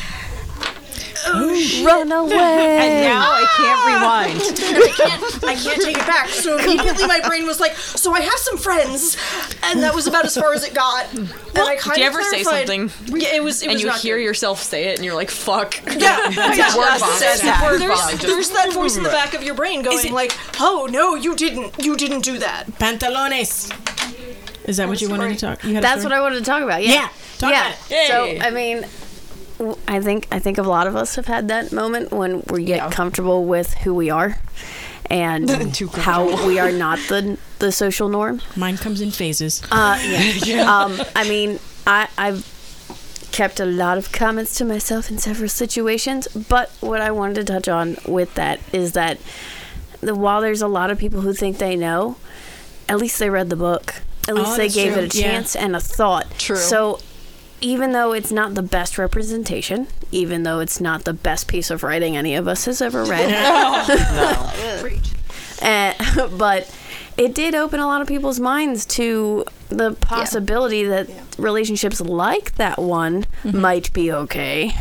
oh, Run away. And now I can't rewind. I can't, I can't take it back. So immediately my brain was like, so I have some friends, and that was about as far as it got. and I kind Do you ever say something? Yeah, it was. It and was you hear good. yourself say it, and you're like, "Fuck." Yeah, It's yeah. word vomit. There's, Yeah. Word there's, vomit. there's that voice in the back of your brain going like, "Oh no, you didn't, you didn't do that." Pantalones. Is that what you wanted to talk? You had That's what I wanted to talk about. Yeah. Yeah, talk yeah. about it. So I mean, w- I think I think a lot of us have had that moment when we get comfortable with who we are and how we are not the the social norm. Mine comes in phases. Uh, yeah. Um, I mean, I I've kept a lot of comments to myself in several situations, but what I wanted to touch on with that is that the, while there's a lot of people who think they know, at least they read the book. At least Oh, they gave true. it a Yeah. chance and a thought. True. So even though it's not the best representation, even though it's not the best piece of writing any of us has ever read, uh, but it did open a lot of people's minds to the possibility that relationships like that one might be okay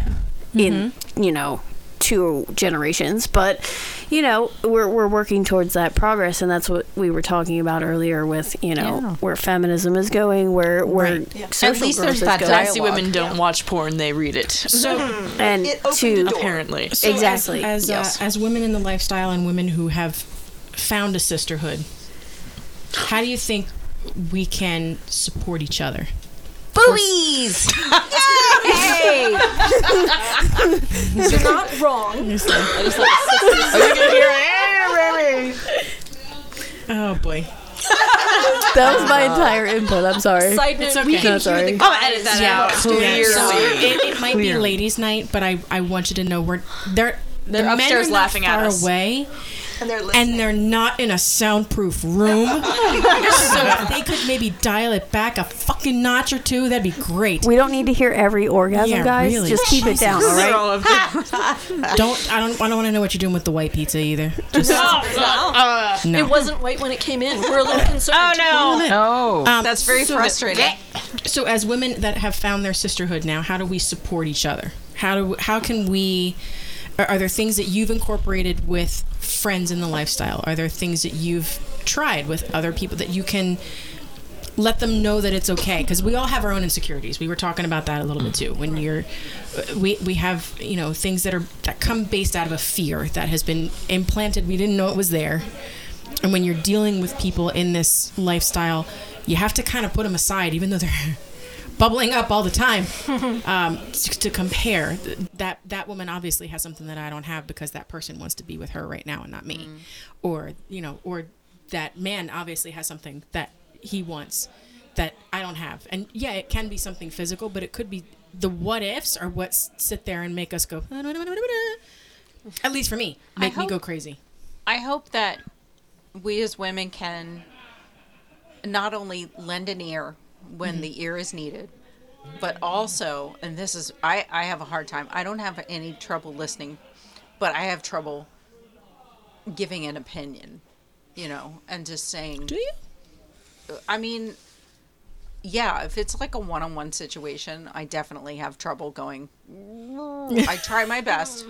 in you know two generations but you know we're, we're working towards that progress and that's what we were talking about earlier with you know Yeah. where feminism is going where where social At least there's is that going. Fancy women don't watch porn; they read it. So and it to apparently, So Exactly. As, as, Yes. uh, as women in the lifestyle and women who have found a sisterhood, how do you think we can support each other? Boobies! Yay! You're not wrong. Oh boy. that was my entire input i'm sorry Side note, It's okay. we can No, sorry. hear the I'll edit that Yeah, out. yeah. So Clearly. it, it might be ladies' night, but I, I want you to know we're they're They're the men upstairs are not laughing at far us. away, and they're and they're not in a soundproof room. so if they could maybe dial it back a fucking notch or two, that'd be great. we don't need to hear every orgasm Yeah, guys really. just keep it down all right don't I don't I don't want to know what you're doing with the white pizza either. Just Uh, No. It wasn't white when it came in. We're a little concerned. Oh no! Oh, That's very frustrating. So, as women that have found their sisterhood now, how do we support each other? How do how can we? Are, there things that you've incorporated with friends in the lifestyle? Are there things that you've tried with other people that you can let them know that it's okay? Because we all have our own insecurities. We were talking about that a little bit too. When you're, we we have you know things that are that come based out of a fear that has been implanted. We didn't know it was there. And when you're dealing with people in this lifestyle, you have to kind of put them aside, even though they're bubbling up all the time, um, to, to compare. That that woman obviously has something that I don't have because that person wants to be with her right now and not me, or you know, or that man obviously has something that he wants that I don't have. And yeah, it can be something physical, but it could be the what ifs are what sit there and make us go. At least for me, make me go crazy. I hope that we as women can not only lend an ear when Mhm. the ear is needed, but also, and this is, I, I have a hard time. I don't have any trouble listening, but I have trouble giving an opinion, you know, and just saying. Do you? I mean, yeah, if it's like a one on one situation, I definitely have trouble going. I try my best,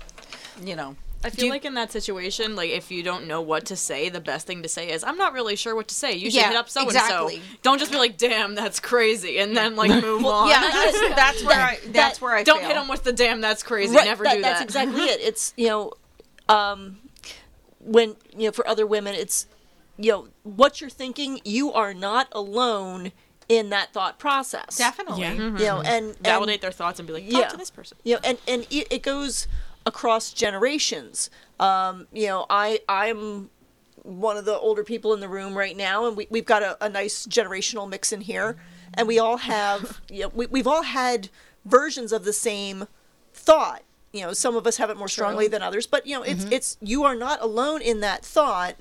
you know, I feel like in that situation, like if you don't know what to say, the best thing to say is, "I'm not really sure what to say. You should Yeah, hit up so and so." Don't just be like, "Damn, that's crazy," and then like move Well, on. yeah, that's- that's where I that's where I don't fail. hit them with the "Damn, that's crazy." Right, Never that- do that. That's exactly it. It's you know, um, when you know for other women, it's you know what you're thinking. You are not alone in that thought process. Definitely. Yeah. You know, and, and validate their thoughts and be like, "Talk to this person." You know, and and it, it goes across generations. Um, you know, I I'm one of the older people in the room right now, and we, we've got a, a nice generational mix in here, and we all have, you know, we, we've all had versions of the same thought. You know, some of us have it more strongly than others, but you know, it's it's you are not alone in that thought.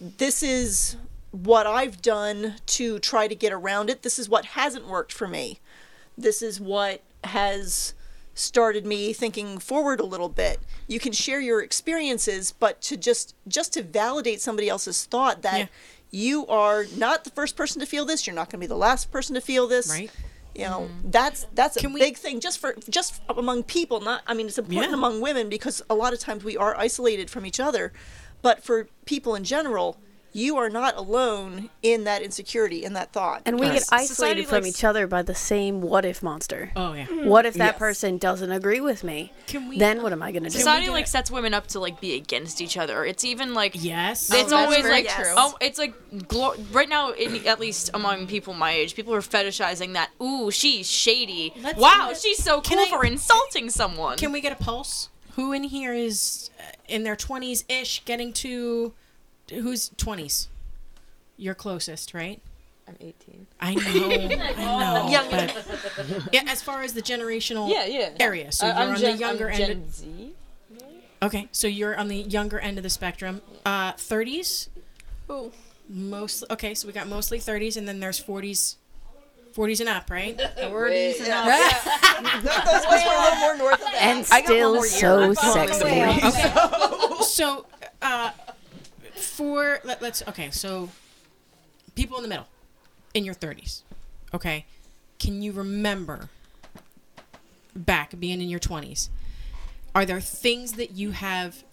This is what I've done to try to get around it. This is what hasn't worked for me. This is what has started me thinking forward a little bit. You can share your experiences, but to just just to validate somebody else's thought that you are not the first person to feel this, you're not going to be the last person to feel this. Right. You know, mm-hmm. that's that's a big thing just for just among people, not I mean it's important Yeah. among women because a lot of times we are isolated from each other, but for people in general, you are not alone in that insecurity, in that thought. And we get isolated society from likes- each other by the same what if monster. Oh yeah. What if that Yes. person doesn't agree with me? Can we- then what am I going to do? Society like sets women up to like be against each other. It's even like yes, it's Oh, always that's very like true. oh, it's like glo- right now, in, at least among people my age, people are fetishizing that. Ooh, she's shady. Let's- wow, let's- she's so can cool I- for insulting someone. Can we get a pulse? Who in here is uh, in their twenties ish, getting to who's twenties? You're closest, right? I'm 18. I know, I know. Young. but yeah, as far as the generational Yeah, yeah. area, so I- you're I'm on Gen- the younger I'm end. Gen of- Z. Okay, so you're on the younger end of the spectrum. Uh, 30s. Oh. Mostly. Okay, so we got mostly 30s, and then there's 40s. 40s and up, right? 40s and up, yeah. Those of us were a little more north of that. And I got one still so sexy. Okay. so, uh, for let, let's okay. So, people in the middle, in your thirties, okay. Can you remember back being in your twenties? Are there things that you have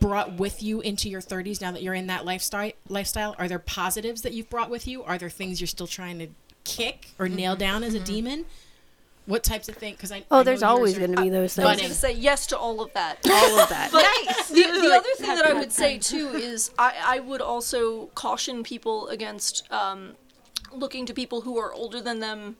brought with you into your 30s now that you're in that lifestyle lifestyle are there positives that you've brought with you are there things you're still trying to kick or nail mm-hmm. down as a mm-hmm. demon what types of things because i Oh, I there's always going to be those things. I was things. going to say yes to all of that. All of that. But Nice. The, the other thing that I would say too is I, I would also caution people against um, looking to people who are older than them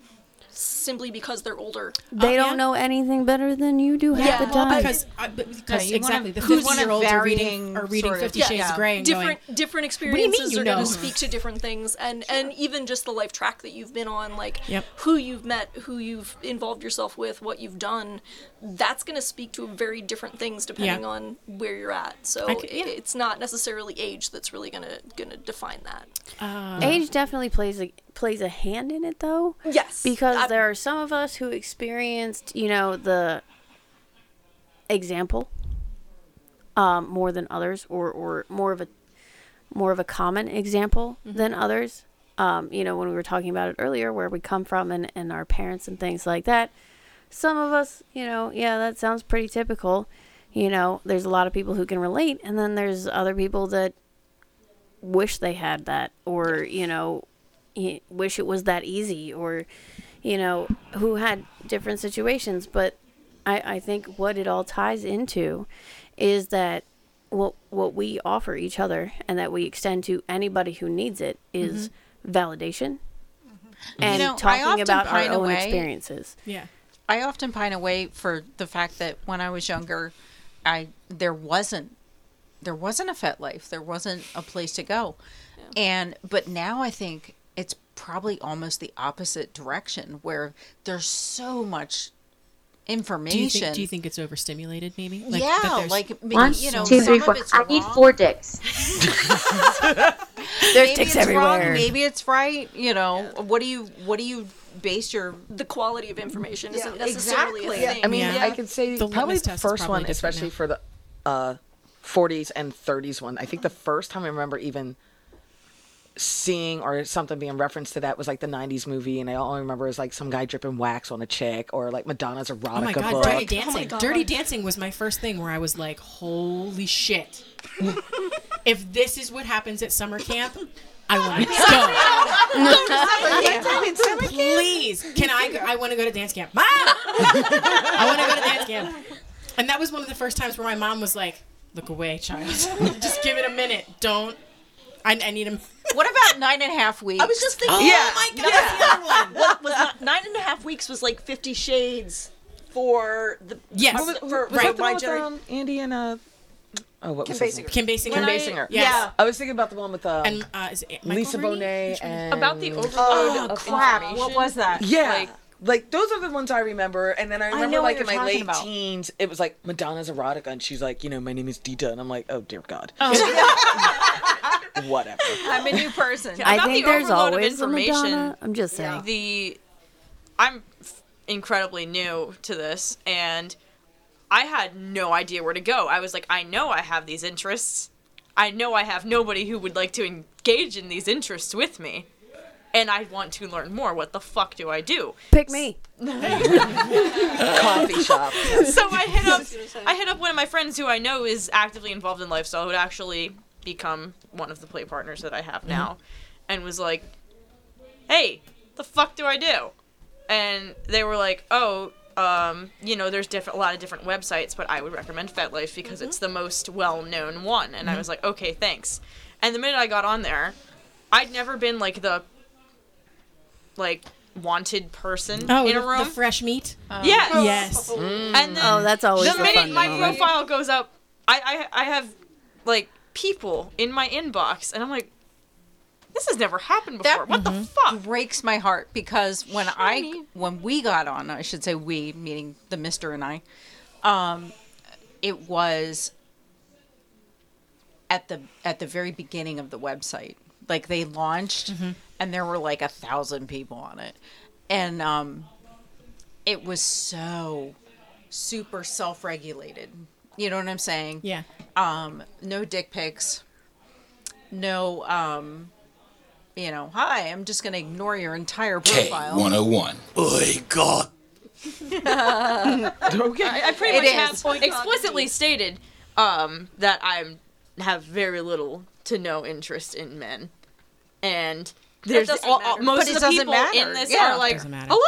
simply because they're older. They Um, don't know anything better than you do half Yeah, the well, because, uh, because you wanna- exactly the who's 50 year olds are reading are reading sort of- Fifty yeah, Shades yeah. of Grey different going, different "What do you mean experiences you are going to speak to different things and and even just the life track that you've been on like Yep. who you've met who you've involved yourself with what you've done that's going to speak to very different things depending Yeah. on where you're at so I c- yeah. i- it's not necessarily age that's really going to going to define that Uh, Age definitely plays a plays a hand in it, though. Yes, because there are some of us who experienced, you know, the example um, more than others, or or more of a more of a common example than others. Um, you know, when we were talking about it earlier, where we come from and, and our parents and things like that. Some of us, you know, yeah, that sounds pretty typical. You know, there's a lot of people who can relate, and then there's other people that wish they had that, or you know, y- wish it was that easy, or you know, who had different situations. But I, I think what it all ties into is that what what we offer each other and that we extend to anybody who needs it is mm-hmm. validation mm-hmm. and You know, I talking often about our pine own away- experiences. Yeah. I often pine away for the fact that when I was younger, I there wasn't there wasn't a FetLife. There wasn't a place to go. And but now I think it's probably almost the opposite direction where there's so much information. do you think do you think it's overstimulated maybe that yeah, like maybe, One, you know, two, three, some four. of it's I need four dicks. maybe dicks it's wrong, everywhere. maybe it's right. You know, what do you what do you base your the quality of information isn't necessarily exactly. a thing I mean, Yeah. I can say The probably the first probably one, especially now. for the uh, 40s and 30s one. I think the first time I remember even seeing or something being referenced to that was like the 90s movie and i only remember it was like some guy dripping wax on a chick or like madonna's erotica Oh my god, book Dirty Dancing. Dirty Dancing was my first thing where I was like, holy shit. if this is what happens at summer camp, I want to go. Please, can I go? I want to go to dance camp. Mom! I want to go to dance camp. And that was one of the first times where my mom was like, look away, child. Just give it a minute. Don't. I, I need a. What about nine and a half weeks? I was just thinking. Oh yeah. my God, that's the other one. What was not, nine and a half weeks was like Fifty Shades for the Yes. for, for, was for that the my one with, um, Andy and uh oh what Kim was his Basinger. Kim Basinger. Kim When I- Basinger. yes. I was thinking about the one with um, And, uh, is it Lisa Hardy? Bonet and About the overload Oh, of crap. What was that? Yeah. Like, Like those are the ones I remember, and then I I remember know like in my late about. teens, it was like Madonna's erotica, and she's like, you know, my name is Dita, and I'm like, oh dear God, whatever. I'm a new person. I about think the there's always information, Madonna. I'm just saying. the I'm f- incredibly new to this and I had no idea where to go. I was like, I know I have these interests. I know I have nobody who would like to engage in these interests with me. And I want to learn more. What the fuck do I do? Pick me. Coffee shop. so I hit up I hit up one of my friends who I know is actively involved in lifestyle who would actually become one of the play partners that I have mm-hmm. now and was like, Hey, the fuck do I do? And they were like, Oh, um, you know, there's different a lot of different websites, but I would recommend FetLife because it's mm-hmm. the most well known one. And I mm-hmm. was like, Okay, thanks. And the minute I got on there, I'd never been like the like wanted person Oh, in a room. the fresh meat. Oh. Yes. Oh. Yes. And then Oh, that's always the the minute fun my moment. profile goes up, I, I I have like people in my inbox, and I'm like, this has never happened before. what the fuck? breaks my heart because when I when we got on, I should say we, meaning the Mister and I, um, it was at the at the very beginning of the website. Like they launched, and there were like a thousand people on it, and um, it was so super self regulated. You know what I'm saying? Yeah. Um, no dick pics. No, um, you know, hi, I'm just going to ignore your entire profile. K101. Oi, God. okay. I, I pretty It much is. have explicitly stated um, that I have very little to no interest in men, and there's doesn't all, most But of it the people matter. in this Yeah. are like, hello,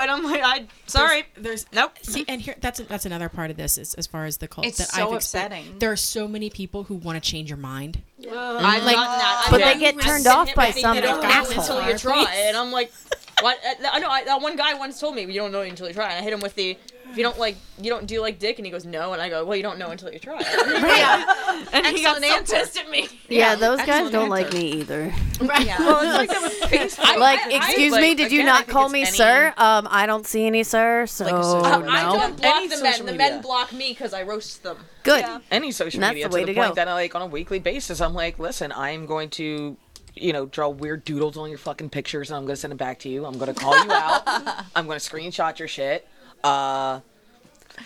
and I'm like, I sorry, There's nope. See, and here that's that's another part of this is as far as the cult It's that so I've expe- upsetting. There are so many people who want to change your mind. I've Like- gotten that. but I've they get turned off by hypnotic some you asshole. until you try, and I'm like, what? Uh, I know I, that one guy once told me you don't know until you try, and I hit him with the. If you don't like, you don't do you like dick, and he goes no, and I go, well, you don't know until you try. yeah. and he got Excellent so answer. pissed at me. Yeah, those guys don't like me either. Yeah. Well, it's like that with like, I- I- excuse like, me, did you again, not call me any- sir? Um, I don't see any sir, so Like a social no. I don't block Any the men. social The media. men block me because I roast them. Good. any social That's media the way to the to point go. that I like on a weekly basis. I'm like, listen, I'm going to, you know, draw weird doodles on your fucking pictures, and I'm going to send it back to you. I'm going to call you out. I'm going to screenshot your shit. Uh,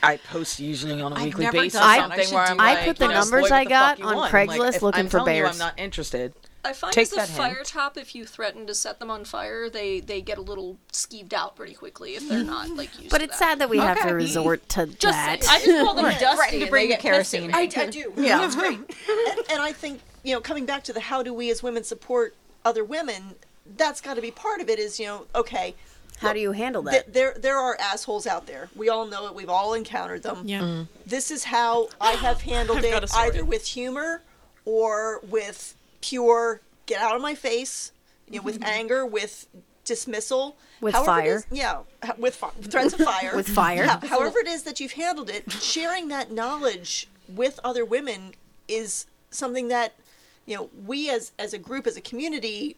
I post usually on a I've weekly basis done. I something should where I'm. I like, put the you know, numbers I the got on want? I'm like, Craigslist looking I'm for telling you bears. I'm not interested. I find Take as a that hint. fire top, if you threaten to set them on fire, they they get a little skeeved out pretty quickly if they're not like used But to it's that. sad that we have to resort to Just that. saying. I just call them Right. dusty Threaten to and bring they the get pissed at kerosene. I, I do. Yeah. That's great. and, and I think you know, coming back to the how do we as women support other women, that's got to be part of it. Is you know, okay, How do you handle th- that? there there are assholes out there. We all know it. We've all encountered them. Yeah. Mm. This is how I have handled I've got a it, either with humor or with pure get out of my face. You know, with anger, with dismissal, With However fire. is- yeah, with fi- threats of fire. With fire. Ho- however it is that you've handled it, sharing that knowledge with other women is something that you know we as as a group as a community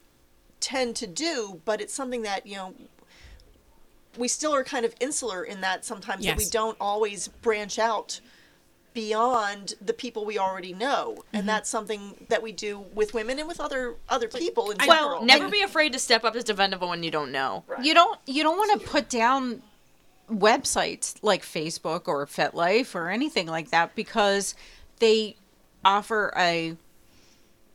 tend to do but it's something that you know we still are kind of insular in that sometimes that we don't always branch out beyond the people we already know. And mm-hmm. that's something that we do with women and with other other people in general. Well, never be afraid to step up to defend of one you don't know. You don't you don't want to put down websites like Facebook or FetLife or anything like that because they offer a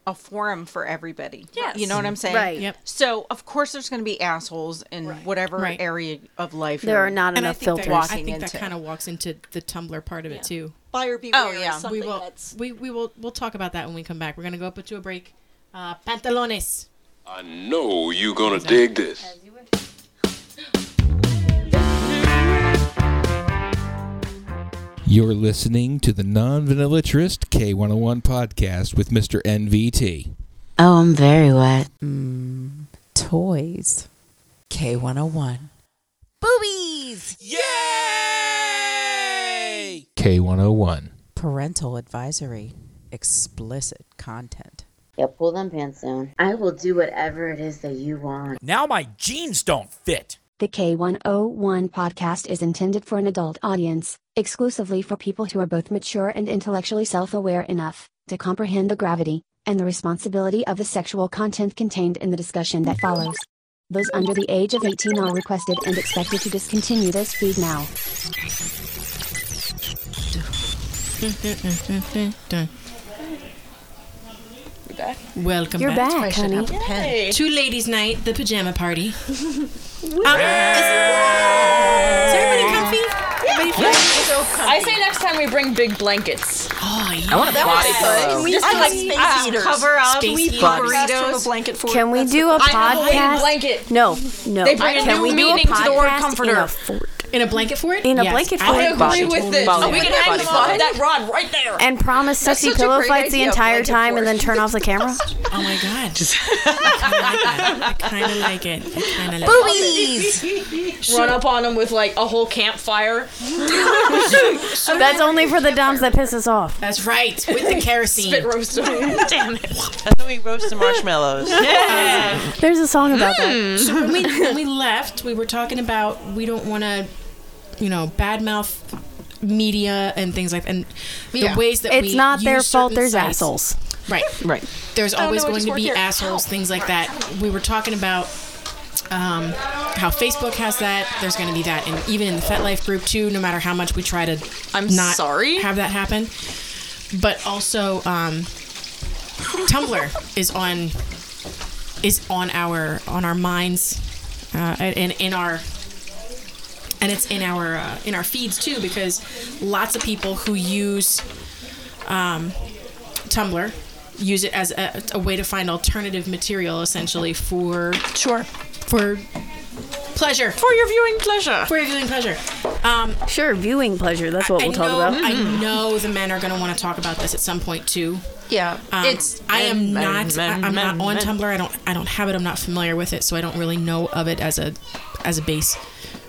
a forum for everybody. Yes. You know what I'm saying? Right. Yep. So of course there's going to be assholes in whatever Right. area of life There you're not and I enough think filters. that, I walking think that into. kind of walks into the Tumblr part of it too. Buyer beware Oh, yeah. is something we will. that's We, we will. We'll talk about that when we come back. We're gonna go up to a break. Uh, pantalones. I know you're gonna dig this. You're listening to the Non Vanillatrist K101 podcast with Mr. NVT. Oh, I'm very wet. Hmm. Toys. K101. Boobies! Yay! K101. Parental advisory. Explicit content. Yeah, pull them pants down. I will do whatever it is that you want. Now my jeans don't fit. The K101 podcast is intended for an adult audience, exclusively for people who are both mature and intellectually self aware enough to comprehend the gravity and the responsibility of the sexual content contained in the discussion that follows. Those under the age of 18 are requested and expected to discontinue this feed now. Done. Welcome You're back. back, honey. Two ladies' night, the pajama party. Um, is, is everybody comfy? Everybody feel- I say next time we bring big blankets. Oh, yeah. I want a body pillow. we Just have like, space ah, heaters. cover up. Space we heaters. put burritos from a blanket for it. Can we do the- a I have a weighted podcast? blanket. No, no. They bring a Can new we do meaning to the word comforter. In a fort? In a blanket for it? In a Yes. blanket I for it. I agree Body with this. Body We can pillow. hang Body them off that rod right there. And promise sexy pillow great fights the entire time and then turn off the camera? Oh my god. I kind of like it. I kind of like Boobies! Run up on them with like a whole campfire. That's only for the dumbs that piss us off. That's right. With the kerosene. Spit roast them. Damn it. That's when we roast the marshmallows. Yeah. There's a song about that. Hmm. So when we when we left, we were talking about we don't want to, you know, badmouth media and things like and the Yeah. ways that It's we not their fault. There's sites. assholes. Right. Right. There's oh, always going to be assholes, things like that. We were talking about um, how Facebook has that. There's going to be that, and even in the FetLife group too. No matter how much we try to, I'm not sorry. have that happen. But also, um, Tumblr is on is on our on our minds, uh, and in our and it's in our uh, in our feeds too because lots of people who use um, Tumblr use it as a, a way to find alternative material essentially for Sure. for pleasure For your viewing pleasure. for your viewing pleasure. Um, Sure, viewing pleasure. That's what I we'll talk know, about. I know the men are going to want to talk about this at some point too. Yeah. Um, it's I am men, not. men, I, am men, not on men. Tumblr. I don't. I don't have it. I'm not familiar with it, so I don't really know of it as a as a base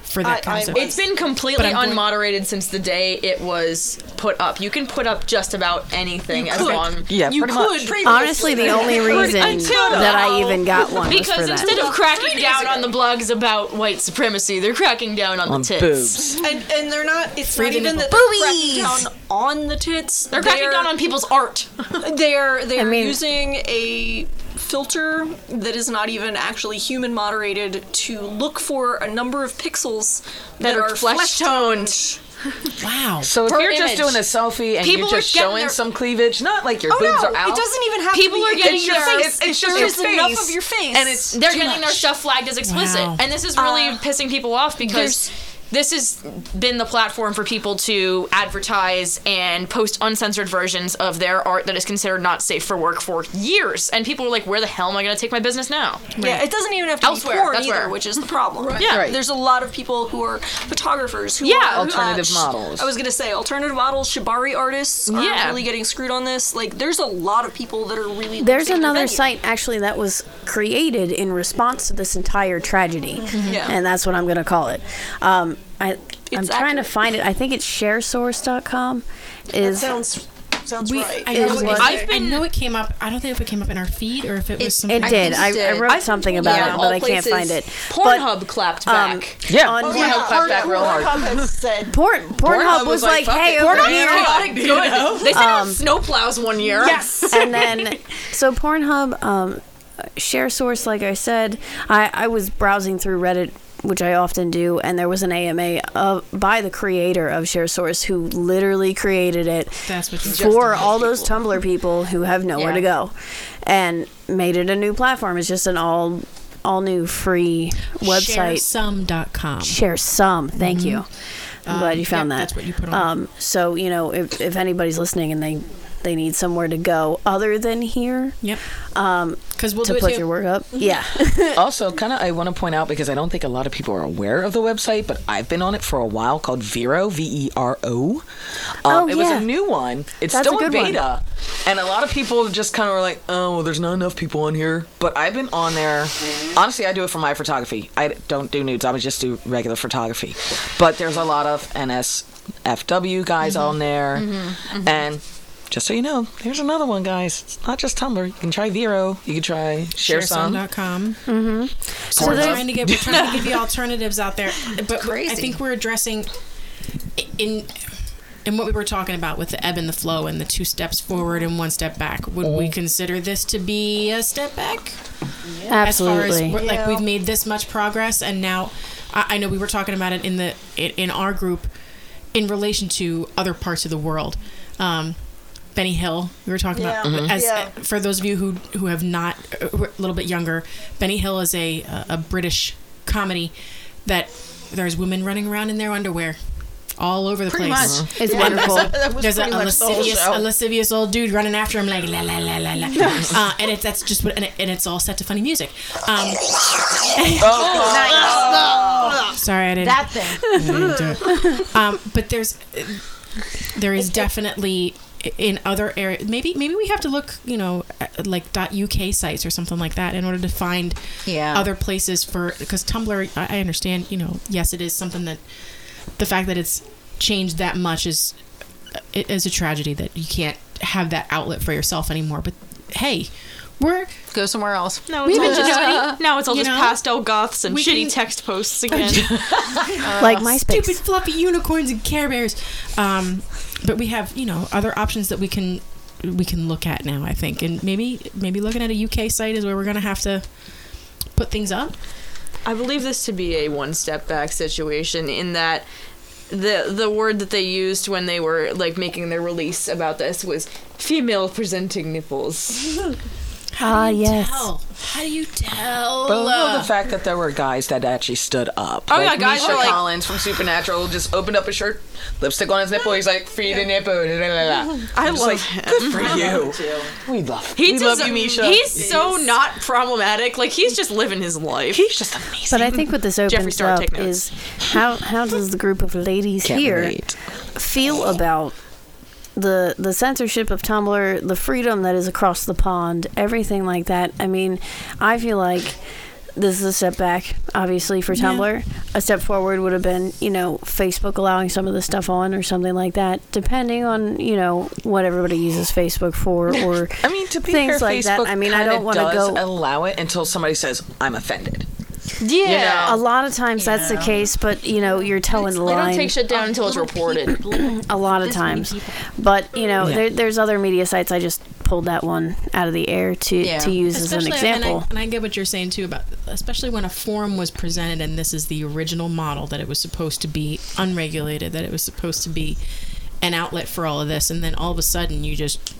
for that I- kind I of stuff. It's been completely But I'm going- unmoderated since the day it was put up. You can put up just about anything as could. long. Yeah, You pretty could much. previously. Honestly, the only reason that I even got one was Because for that. instead of cracking down on the blogs about white supremacy, they're cracking down on, On the tits. boobs. and and they're not. It's Free not the even that nipple. they're cracking down on the tits. They're cracking down on people's art. They're they're mean- using a filter that is not even actually human moderated to look for a number of pixels that, are are flesh toned. wow. So if Per you're just doing a selfie and People you're just showing their- some cleavage, not like your Oh boobs no! are out. It doesn't even have People to be. are getting it's their- just, it's- it's just your is enough face, of your face, and it's They're too getting their stuff flagged as explicit, Wow. and this is really Uh, pissing people off because this has been the platform for people to advertise and post uncensored versions of their art that is considered not safe for work for years. And people are like, "Where the hell am I going to take my business now?" Yeah, it doesn't even have to Elsewhere, be porn either, where. which is the problem. Right. Yeah. Right. There's a lot of people who are photographers who Yeah. are Alternative sh- models. I was gonna say alternative models, shibari artists are Yeah. really getting screwed on this. Like, there's a lot of people that are really. There's another venue. site actually that was created in response to this entire tragedy, Yeah. and that's what I'm going to call it. Um, I, I'm It's trying to find it. I think it's sharesource.com. Is sounds sounds We, right. I, know, what- I've been, I know it came up. I don't think if it came up in our feed or if it was something. it did. I, I wrote something about Yeah, it, but I can't find it. Pornhub clapped um, back. Yeah, on- Pornhub yeah, clapped back real hard. Pornhub has said Porn, Pornhub, was, like, "Fuck "Hey, it, over Pornhub here." is Chaotic You good. know? They sent out Um, snowplows one year. Yes. and then so Pornhub, um, share source, like I said, I, I was browsing through Reddit which I often do, and there was an AMA of, by the creator of ShareSource who literally created it That's what for all those Tumblr people who have nowhere to go, and made it a new platform. It's just an all all new free website. Sharesome.com. Share some. Thank you. I'm Um, glad you found yep, that. that's what you put on. Um, so you know, if if anybody's listening and they they need somewhere to go other than here, yep. Um, because we'll to do put too. your work up. Yeah. also, kind of, I want to point out because I don't think a lot of people are aware of the website, but I've been on it for a while called Vero, V E R O. Um, Oh, it was a new one. It's That's a still in good one. beta. And a lot of people just kind of were like, oh, well, there's not enough people on here. But I've been on there. Honestly, I do it for my photography. I don't do nudes, I would just do regular photography. But there's a lot of NSFW guys Mm-hmm. on there. And just so you know, there's another one, guys. It's not just Tumblr. You can try Vero. You can try Share Sharesome.com. Mm-hmm. So, we're trying to get we're trying to give you alternatives out there, but I think we're addressing in in what we were talking about with the ebb and the flow and the two steps forward and one step back. Would we consider this to be a step back? As far as Absolutely. we're, like we've made this much progress, and now I, I know we were talking about it in the in, in our group in relation to other parts of the world. Um, Benny Hill, we were talking Yeah. about Mhm. as Yeah. for those of you who who have not uh, a little bit younger. Benny Hill is a a British comedy that there's women running around in their underwear all over the Pretty place. much. It's wonderful. There's, That there's a, pretty a much the lascivious, a lascivious old dude running after him like la la la la la, uh, and it, that's just what, and, it, and it's all set to funny music. Um, Sorry, I didn't. That thing. I didn't do it. Um, but there's, there is definitely in other areas. Maybe maybe we have to look, you know, like .uk sites or something like that in order to find Yeah. other places for because Tumblr. I, I understand, you know, yes, it is something that the fact that it's changed that much is it is a tragedy that you can't have that outlet for yourself anymore. But hey, we're go somewhere else. No, We've it's all been just, ingenuity. now it's all just know? pastel goths and shitty can- text posts again. Like MySpace. Stupid fluffy unicorns and Care Bears. Um, but we have you know other options that we can we can look at now. I think, and maybe maybe looking at a UK site is where we're gonna have to put things up. I believe this to be a one step back situation in that the the word that they used when they were like making their release about this was female presenting nipples. Ah, yes. Tell. How do you tell? But I love the fact that there were guys that actually stood up. Oh, like yeah, guys Misha were like- Collins from Supernatural just opened up his shirt, lipstick on his nipple. He's like, "Free the nipple." I I'm love like, him. Good for you. We love. He we does- love you, Misha. He's so not problematic. Like he's just living his life. He's just amazing. But I think what this Jeffree opens Star, up is how how does the group of ladies Can't here relate. feel about the the censorship of Tumblr, the freedom that is across the pond, everything like that. I mean, I feel like this is a step back, obviously, for Tumblr. A step forward would have been, you know, Facebook allowing some of the stuff on or something like that, depending on, you know, what everybody uses Facebook for or I mean, to be things fair, like that. Facebook I mean, I don't want to go. allow it until somebody says, "I'm offended." Yeah, a lot of times that's the case, but you know, you're telling the They line. don't take shit down until it's reported. a lot of times, but you know, Yeah. there, there's other media sites. I just pulled that one out of the air to to use as an example. And I, and I get what you're saying too about, especially when a forum was presented and this is the original model that it was supposed to be unregulated, that it was supposed to be an outlet for all of this, and then all of a sudden you just.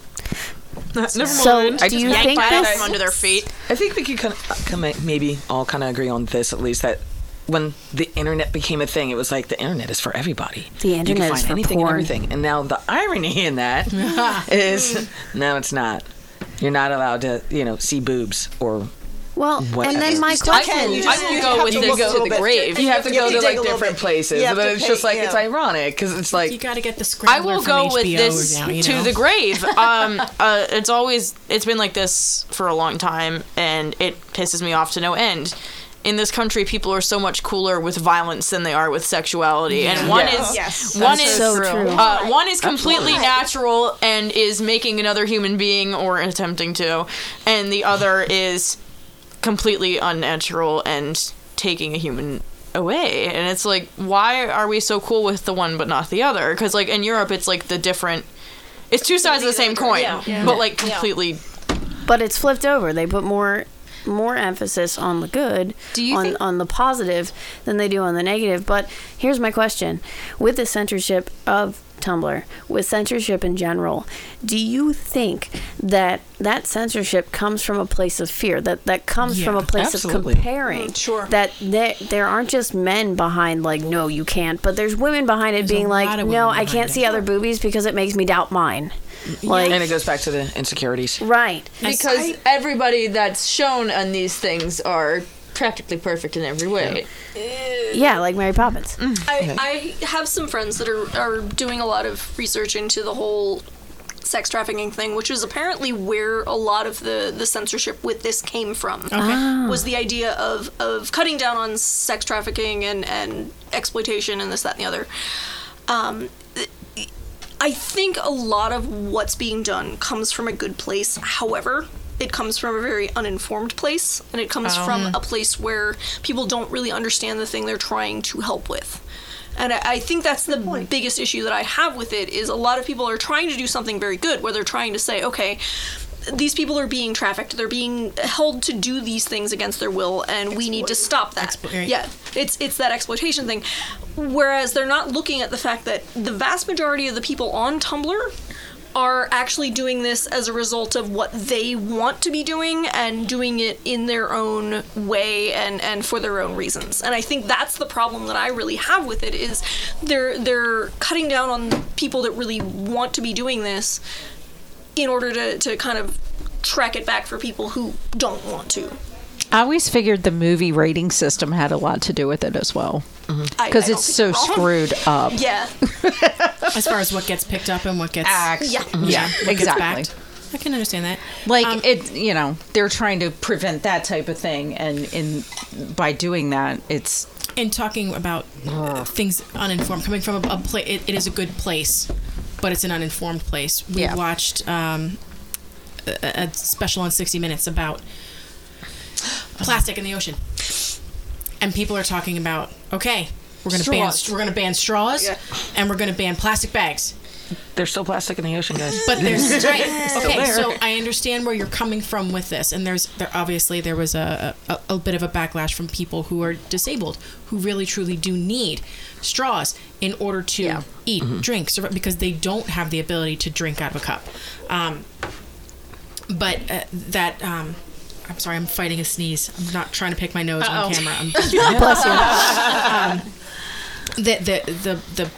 Never So, mind. do I just you think this- under their feet. I think we could kind of, come maybe all kind of agree on this at least that when the internet became a thing, it was like the internet is for everybody. The you internet can is for anything porn. and everything. And now the irony in that is no, it's not. You're not allowed to, you know, see boobs or. Well, Whatever. and then my You I question. will, You I will you go with to this look a to little the bit. grave. You have to You go have to to like dig a little different bit. places, but it's pay- just like it's ironic because it's like You got to get the script. I will from go HBO with this now, you to the grave. Um, uh, it's always it's been like this for a long time, and it pisses me off to no end. In this country, people are so much cooler with violence than they are with sexuality, and one Yes. is Yes. one That's is so true. Uh, one is completely natural and is making another human being or attempting to, and the other is completely unnatural and taking a human away and it's like why are we so cool with the one but not the other because like in europe it's like the different it's two sides of the same coin Yeah. Yeah. but like Yeah. completely But it's flipped over. They put more more emphasis on the good, Do you on think- on the positive than they do on the negative. But here's my question: with the censorship of Tumblr, with censorship in general, do you think that that censorship comes from a place of fear? That that comes from a place absolutely. of comparing? Mm, sure. That there there aren't just men behind like no you can't, but there's women behind it There's being like no I can't it. see other boobies because it makes me doubt mine. Like and it goes back to the insecurities. right because everybody that's shown on these things are practically perfect in every way. yeah, like Mary Poppins. I, I have some friends that are, are doing a lot of research into the whole sex trafficking thing, which is apparently where a lot of the, the censorship with this came from. Okay. Ah. Was the idea of, of cutting down on sex trafficking and, and exploitation and this, that, and the other. Um, I think a lot of what's being done comes from a good place. However, it comes from a very uninformed place, and it comes Oh. from mm. a place where people don't really understand the thing they're trying to help with. And I, I think that's the biggest issue that I have with it is a lot of people are trying to do something very good, where they're trying to say, okay, these people are being trafficked, they're being held to do these things against their will, and we need to stop that. right. Yeah, it's it's that exploitation thing. Whereas they're not looking at the fact that the vast majority of the people on Tumblr are actually doing this as a result of what they want to be doing and doing it in their own way and, and for their own reasons. And I think that's the problem that I really have with it is they're they're cutting down on people that really want to be doing this in order to, to kind of track it back for people who don't want to. I always figured the movie rating system had a lot to do with it as well. Because I don't it's so screwed up. Yeah. as far as what gets picked up and what gets Acts. Yeah. yeah, what exactly. I can understand that. Like Um, it, you know, they're trying to prevent that type of thing, and in by doing that, it's in talking about uh, things uninformed, coming from a, a place, it, it is a good place, but it's an uninformed place. We Yeah. watched um, a, a special on 60 Minutes about plastic in the ocean, and people are talking about okay, we're going to ban Straws. we're going to ban straws, Yeah. and we're going to ban plastic bags. There's still plastic in the ocean, guys. But there's right. Okay, there. so I understand where you're coming from with this, and there's there obviously there was a, a a bit of a backlash from people who are disabled who really truly do need straws in order to eat, drink, survive, because they don't have the ability to drink out of a cup. Um, but uh, that. Um, I'm sorry, I'm fighting a sneeze. I'm not trying to pick my nose Uh-oh. on camera. I'm just Bless you. um, the, the the the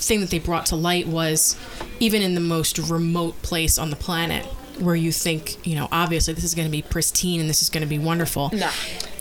thing that they brought to light was even in the most remote place on the planet where you think you know obviously this is going to be pristine and this is going to be wonderful No.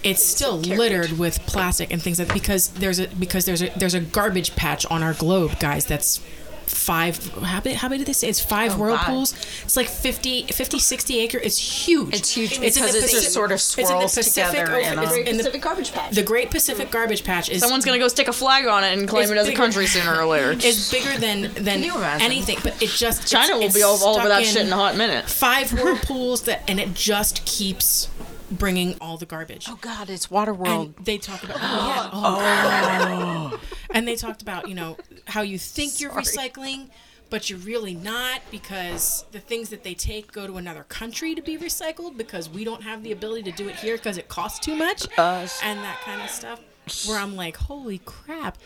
it's still littered with plastic and things like because there's a because there's a there's a garbage patch on our globe guys that's five how big, how big did they say it's five Oh, God. whirlpools it's like 50 50 60 acre it's huge It's huge It's in because the it just Pacific- sort of it's in the Pacific together Ocean. in a- It's uh, in the- Pacific garbage patch. the Great Pacific Garbage Patch is Someone's gonna go stick a flag on it and claim it as a country sooner or later. it's bigger than than anything, but it just China it's- will it's be all, all over that shit in a hot minute. Five whirlpools that, and it just keeps bringing all the garbage. Oh God, it's Waterworld. And they talk about oh, yeah, oh. and they talked about you know how you think you're recycling. But you're really not because the things that they take go to another country to be recycled because we don't have the ability to do it here because it costs too much Us. and that kind of stuff. Where I'm like, holy crap,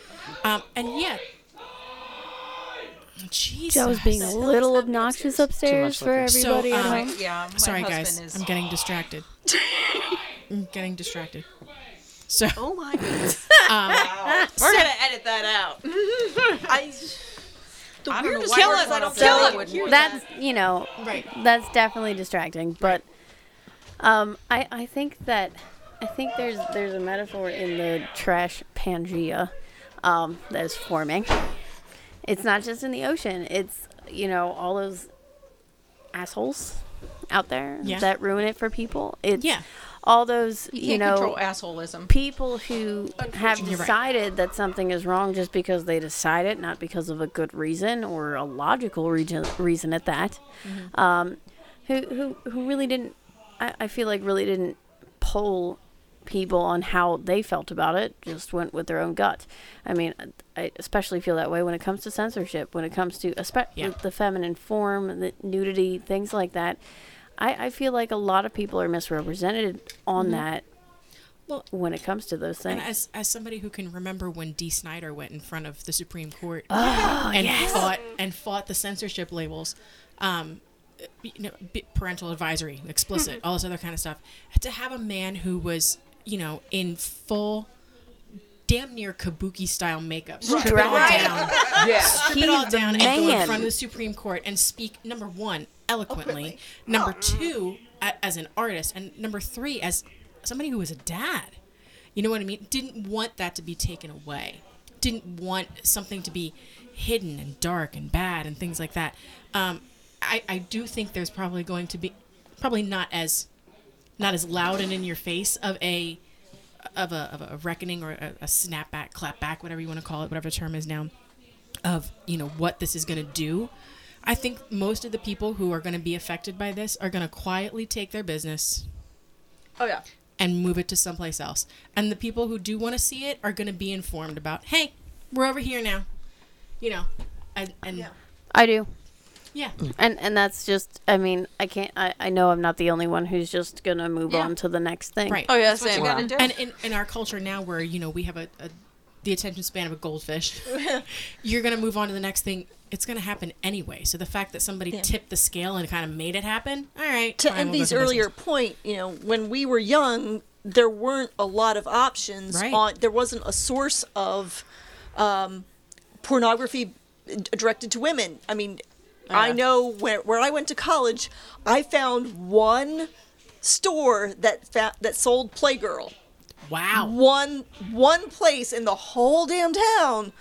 um, and yet, Jesus. Joe's being a little obnoxious upstairs for everybody So, at um, home. Yeah, my Sorry, guys. is- I'm getting distracted. I'm getting distracted. So. Oh my goodness. Um, We're gonna edit that out. I. The I don't know weirdest why part we're I don't gonna feel like it. would hear That's you know, Right. That's definitely distracting, but um, I I think that I think there's there's a metaphor in the trash Pangea um, that is forming. It's not just in the ocean. It's you know all those assholes out there Yeah. that ruin it for people. It's Yeah. all those You you, know control assholeism. people who have You're right. decided that something is wrong just because they decide it, not because of a good reason or a logical reason, reason at that. Mm-hmm. Um, who, who who really didn't? I, I feel like really didn't poll people on how they felt about it. Just went with their own gut. I mean, I especially feel that way when it comes to censorship. When it comes to espe- Yeah. the feminine form, the nudity, things like that. I, I feel like a lot of people are misrepresented on Mhm. that. Well, when it comes to those things, And as as somebody who can remember when Dee Snider went in front of the Supreme Court Oh, and yes. fought and fought the censorship labels, um, you know, parental advisory, explicit, all this other kind of stuff, to have a man who was, you know, in full. Damn near kabuki style makeup. Strip it all Right. down. Yeah. Strip He's it all the down and go in front of the Supreme Court and speak, number one, eloquently. Number two, a, as an artist. And number three, as somebody who was a dad. You know what I mean? Didn't want that to be taken away. Didn't want something to be hidden and dark and bad and things like that. Um, I, I do think there's probably going to be, probably not as, not as loud and in your face of a, of a, of a reckoning or a, a snapback, clapback, whatever you want to call it, whatever the term is now, of you know what this is going to do. I think most of the people who are going to be affected by this are going to quietly take their business Oh yeah. and move it to someplace else. And the people who do want to see it are going to be informed about, hey, we're over here now, you know, and, and I do. Yeah. And and that's just I mean, I can't I, I know I'm not the only one who's just gonna move Yeah. on to the next thing. Right. Oh, And in, in our culture now, where you know we have a, a the attention span of a goldfish, you're gonna move on to the next thing. It's gonna happen anyway. So the fact that somebody Yeah. tipped the scale and kind of made it happen, all right. to fine, we'll go business. earlier point, you know, when we were young, there weren't a lot of options Right. on. There wasn't a source of um, pornography directed to women. I mean, I know where where I went to college, I found one store that fa- that sold Playgirl. Wow. One one place in the whole damn town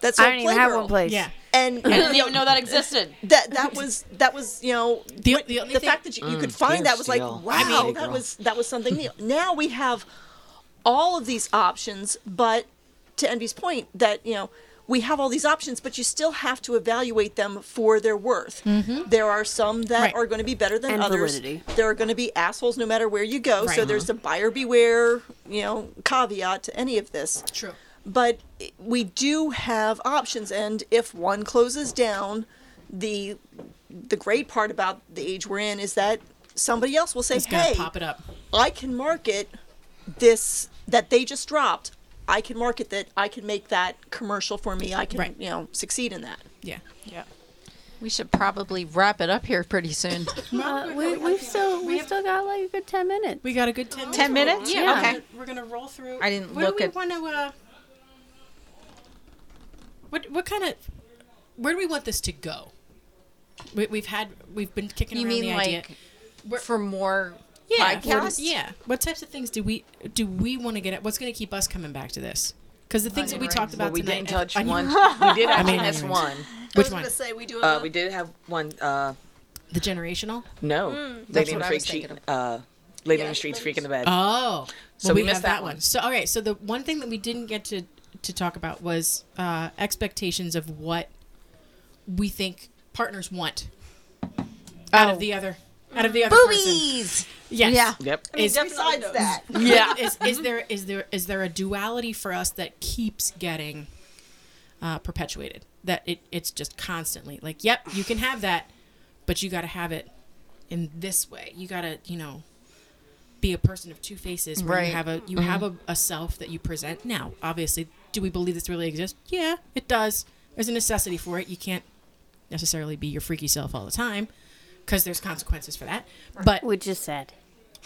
that sold I sold don't even have one place. Yeah. And I didn't even know that existed. That that was that was you know The- the the, thing- fact that you, you Mm, could find that was like wow I mean- that was that was something new. Now we have all of these options, but to Envy's point that you know we have all these options, but you still have to evaluate them for their worth. Mhm. There are some that Right. are going to be better than And others. validity. There are going to be assholes no matter where you go. So there's a buyer beware, you know, caveat to any of this. True. But we do have options, and if one closes down, the the great part about the age we're in is that somebody else will say, "Hey, pop it up." I can market this that they just dropped. I can market that. I can make that commercial for me. I can, Right. you know, succeed in that." Yeah. Yeah. We should probably wrap it up here pretty soon. Uh, we we've still we still got like a good ten minutes. We got a good ten. 10 minutes? Yeah. Okay. We're gonna roll through. I didn't Where look do we at- want to? Uh, what what kind of? Where do we want this to go? We, we've had we've been kicking You around mean the idea. like for more yeah, podcasts? what- yeah. What types of things do we do we want to get at? What's going to keep us coming back to this? Because the things that we talked about Well, we tonight. didn't touch I- one. We did I actually mean, miss one. Which I was one? gonna say we do. Uh, we did have one. Uh, the generational. no, Mm. Lady That's in what the Freak was Street. Uh, Lady in the Streets, Freak in the Bed. Oh, so well, we, we, missed that, that one. So, all right. So the one thing that we didn't get to to talk about was uh, expectations of what we think partners want out of the other out of the other Boobies! person. Yes. Yeah. Yep. I mean, Is- besides that, yeah. Is, is there is there is there a duality for us that keeps getting uh, perpetuated? That it it's just constantly like, yep, you can have that, but you got to have it in this way. You got to you know be a person of two faces. Where Right. You have a you Mhm. have a, a self that you present. Now, obviously, do we believe this really exists? Yeah, it does. There's a necessity for it. You can't necessarily be your freaky self all the time because there's consequences for that. But which is sad.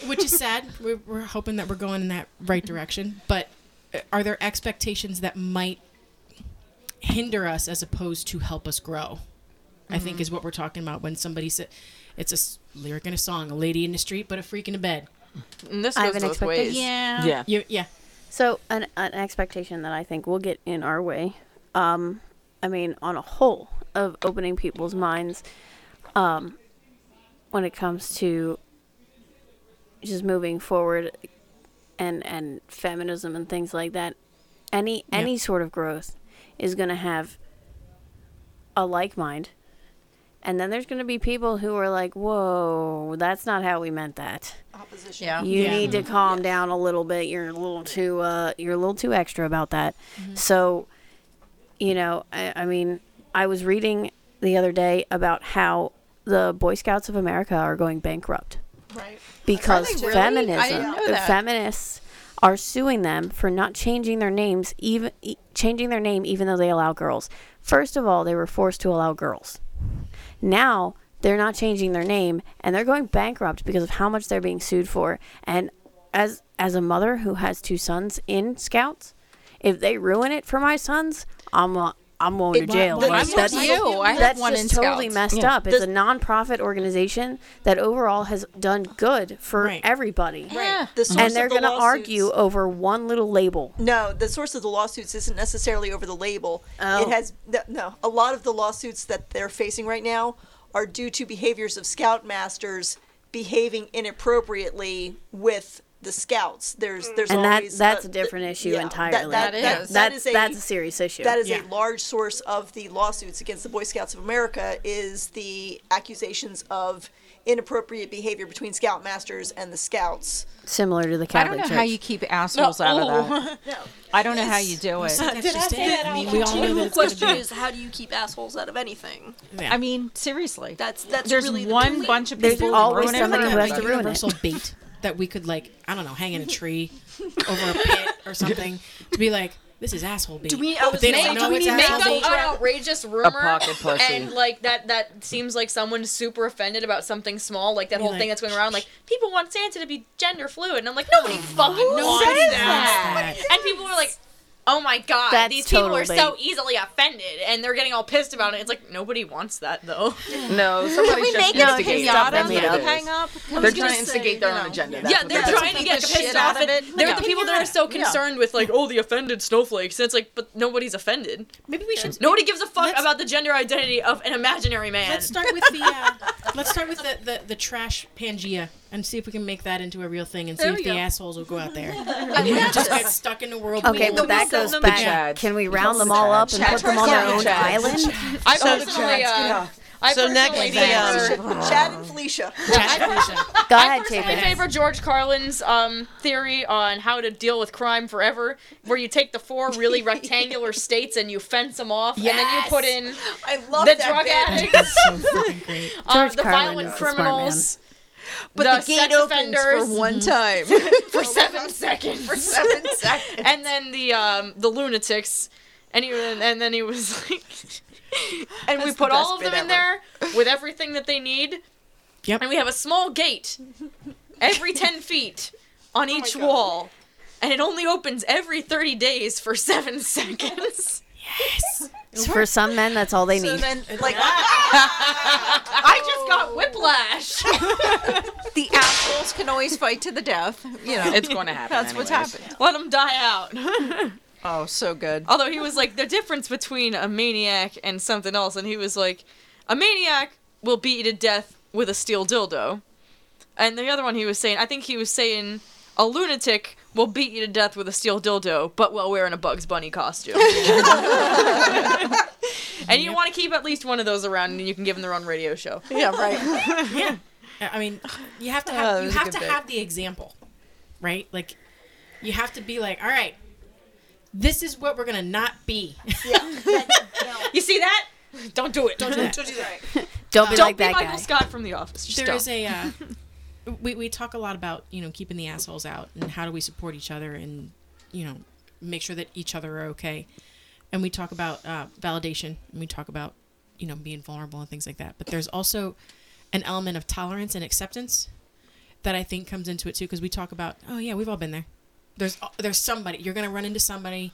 which is sad. We're, we're hoping that we're going in that right direction. But uh, are there expectations that might hinder us as opposed to help us grow? I think Mhm. is what we're talking about when somebody said it's a lyric in a song, a lady in the street, but a freak in the bed. And this I have goes an both ways. expectation. Yeah. You, yeah. So an an expectation that I think will get in our way. Um, I mean, on a whole of opening people's minds, um, when it comes to just moving forward, and and feminism and things like that. Any Yeah. any sort of growth is going to have a like mind. And then there's going to be people who are like, "Whoa, that's not how we meant that." Opposition. Yeah. You Yeah. need to calm down a little bit. You're a little too uh you're a little too extra about that. So, you know, I, I mean, I was reading the other day about how the Boy Scouts of America are going bankrupt Right. because really? feminism, I didn't know that. feminists are suing them for not changing their names, even e- changing their name, even though they allow girls. First of all, they were forced to allow girls. Now they're not changing their name, and they're going bankrupt because of how much they're being sued for. And as as a mother who has two sons in Scouts, if they ruin it for my sons, I'm uh, I'm going to It- jail. Well, Like, that's you. I that's one just totally Scouts. messed Yeah. up. It's a nonprofit organization that overall has done good for everybody. Right. The source And they're the going to argue over one little label. No, the source of the lawsuits isn't necessarily over the label. Oh. It has no, no. A lot of the lawsuits that they're facing right now are due to behaviors of scoutmasters behaving inappropriately with the scouts. There's there's and that that's uh, a different issue yeah, entirely. That, that, that, that that's is a, that's a serious issue. That is a large source of the lawsuits against the Boy Scouts of America is the accusations of inappropriate behavior between scoutmasters and the scouts. similar to the Catholic Church. I don't know Church. how you keep assholes out of that. No. I don't know how you do it. I say that? I mean, we all know The it's question is, how do you keep assholes out of anything? I mean, seriously. That's that's There's really the one big- bunch of There's people always ruin it somebody for who has to everybody. ruin it. universal bait that we could like I don't know hang in a tree over a pit or something to be like this is asshole bait. Do we? I But was they gonna don't say, know do we it's make asshole up an outrageous rumor? pocket pussy. And like that, that seems like someone's super offended about something small, like that whole like- thing that's going around. Like people want Santa to be gender fluid, and I'm like, nobody fucking wants says that. that? And people are like. Oh my god, That's these people total are so easily offended and they're getting all pissed about it. It's like nobody wants that though. No, somebody's just make a instigating pinata something. that It hang up? They're was trying gonna instigate their you own agenda. That's yeah, they're they're trying to get the pissed off. out of and it. They're the people that are so concerned with like, oh, the offended snowflakes. And it's like, but nobody's offended. Maybe we should. Nobody gives a fuck about the gender identity of an imaginary man. Let's start with the uh, let's start with the, the the trash Pangea and see if we can make that into a real thing and see There if we the go. assholes will go out there and just get stuck in the world. Okay, well, that goes them back. Chads. Can we round them all up and put them on their own Chads. island? I So the personally, uh, I So next personally the, favor, um, Chad and Felicia. Trash Felicia. Go I ahead, personally Chapin. favor George Carlin's um, theory on how to deal with crime forever, where you take the four really rectangular states and you fence them off, and then you put in I love the that drug bit. addicts, That's so freaking great. uh, George the Carlin violent is a smart criminals, But the, the, gate opens for one time. for seven seconds. For seven seconds. And then the um, the lunatics, and he and then he was like, and we put the all of best them in bit there with everything that they need. Yep. And we have a small gate every ten feet on Oh each wall, and it only opens every thirty days for seven seconds. For some men, that's all they So need. then, like, I just got whiplash. the assholes can always fight to the death. You know, It's going to happen. that's what's happening. happened. Let them die out. Oh, so good. Although he was like the difference between a maniac and something else, and he was like, a maniac will beat you to death with a steel dildo, and the other one he was saying, I think he was saying, a lunatic will beat you to death with a steel dildo, but while wearing a Bugs Bunny costume. and you want to keep at least one of those around, and you can give them their own radio show. Yeah, right. yeah. I mean, you have to Oh, have that you have to bit. have the example, right? Like, you have to be like, all right, this is what we're gonna not be. Yeah. You see that? Don't do it. Don't do that. Don't do that. Don't be Don't like be that Michael guy. Scott from The Office. Just There don't. is a uh, we we talk a lot about you know keeping the assholes out and how do we support each other and you know make sure that each other are okay, and we talk about uh, validation and we talk about you know being vulnerable and things like that. But there's also an element of tolerance and acceptance that I think comes into it too because we talk about oh yeah we've all been there. There's there's somebody you're gonna run into somebody.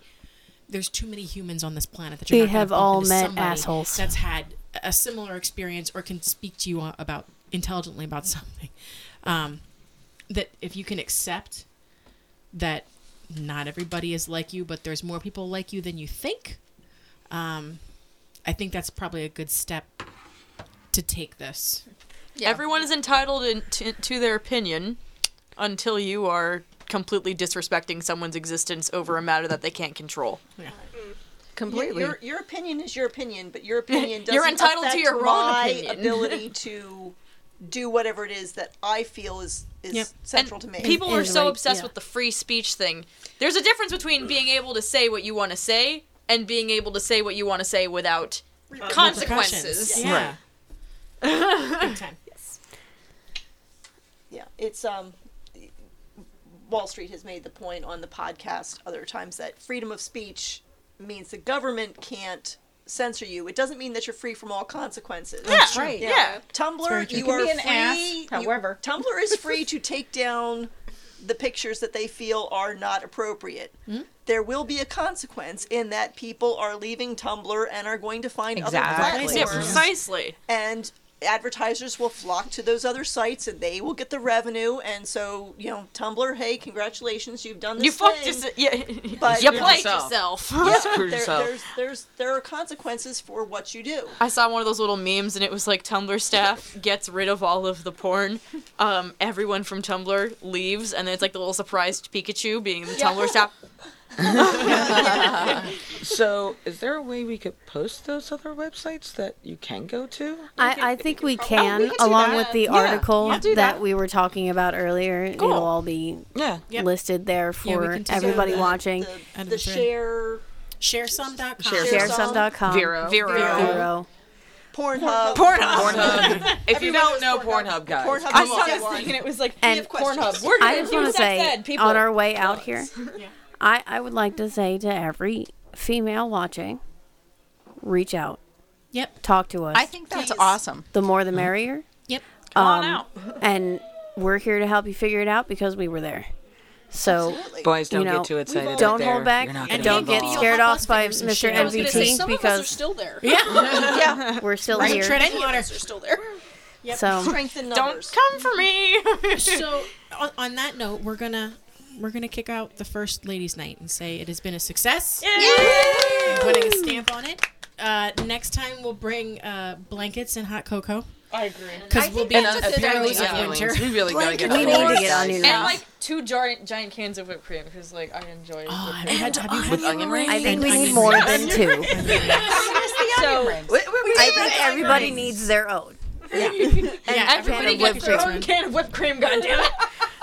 There's too many humans on this planet that you're have all met assholes. That's had a similar experience or can speak to you about intelligently about something. Um, that if you can accept that not everybody is like you, but there's more people like you than you think. Um, I think that's probably a good step to take this. Yeah. Everyone is entitled in, to, to their opinion until you are completely disrespecting someone's existence over a matter that they can't control. Yeah. Completely. Your, your opinion is your opinion, but your opinion doesn't You're entitled to affect your own my opinion. ability to do whatever it is that I feel is is Yep. central And to me. People are so obsessed yeah. with the free speech thing. There's a difference between being able to say what you want to say and being able to say what you want to say without consequences. Yeah. Right. Big time. Yeah, it's um. Wall Street has made the point on the podcast other times that freedom of speech means the government can't censor you. It doesn't mean that you're free from all consequences. Yeah, That's right. You yeah. Tumblr, true. you are free. ass, you- however. Tumblr is free to take down the pictures that they feel are not appropriate. Hmm? There will be a consequence in that people are leaving Tumblr and are going to find Exactly. other Yeah, platforms. precisely. And advertisers will flock to those other sites and they will get the revenue and so you know tumblr hey congratulations you've done this You fucked thing. yourse- yeah. but You played yourself. yeah, there, yourself. there's there's there are consequences for what you do I saw one of those little memes, and it was like Tumblr staff gets rid of all of the porn. Um, everyone from Tumblr leaves, and then it's like the little surprised Pikachu being the Tumblr staff. so, is there a way we could post those other websites that you can go to? I, I think we can, oh, we can along with the Yeah, article yeah, that that. we were talking about earlier. It'll all be Yeah. Yep. listed there for can take everybody the- watching. Out of the thread. share Sharesome.com. Sharesome.com. Vero. Vero. Vero. Pornhub Pornhub. if you don't know Pornhub, guys, Pornhub I is saw this one. thinking it was like And and Pornhub. We're gonna I just want to say, said, on our way out here, I, I would like to say to every female watching, reach out. Yep. Talk to us. I think that's awesome. the more the merrier. Yep. Come on Um, out. And we're here to help you figure it out because we were there. So, Boys, don't you know, get too excited. Don't out there. hold back. And don't get involved. scared off by Mr. shit out. I was MVT Some of us are still there. Yeah. yeah we're still Right. here. Tread any Some of water. are still there. So, strength in Don't come for me. so on, on that note, we're gonna we're gonna kick out the first ladies' night and say it has been a success. Putting a stamp on it. Uh, next time we'll bring uh, blankets and hot cocoa. I agree. Because we'll be And in the apparently throes of winter. We really gotta get We need to get on guys. your and like two giant giant cans of whipped cream because like I enjoy. Oh, whipped have cream. you had, have you had With onion rings? I think we need more than two. so I think everybody needs their own. Yeah, Everybody gets their own can of whipped cream. goddammit.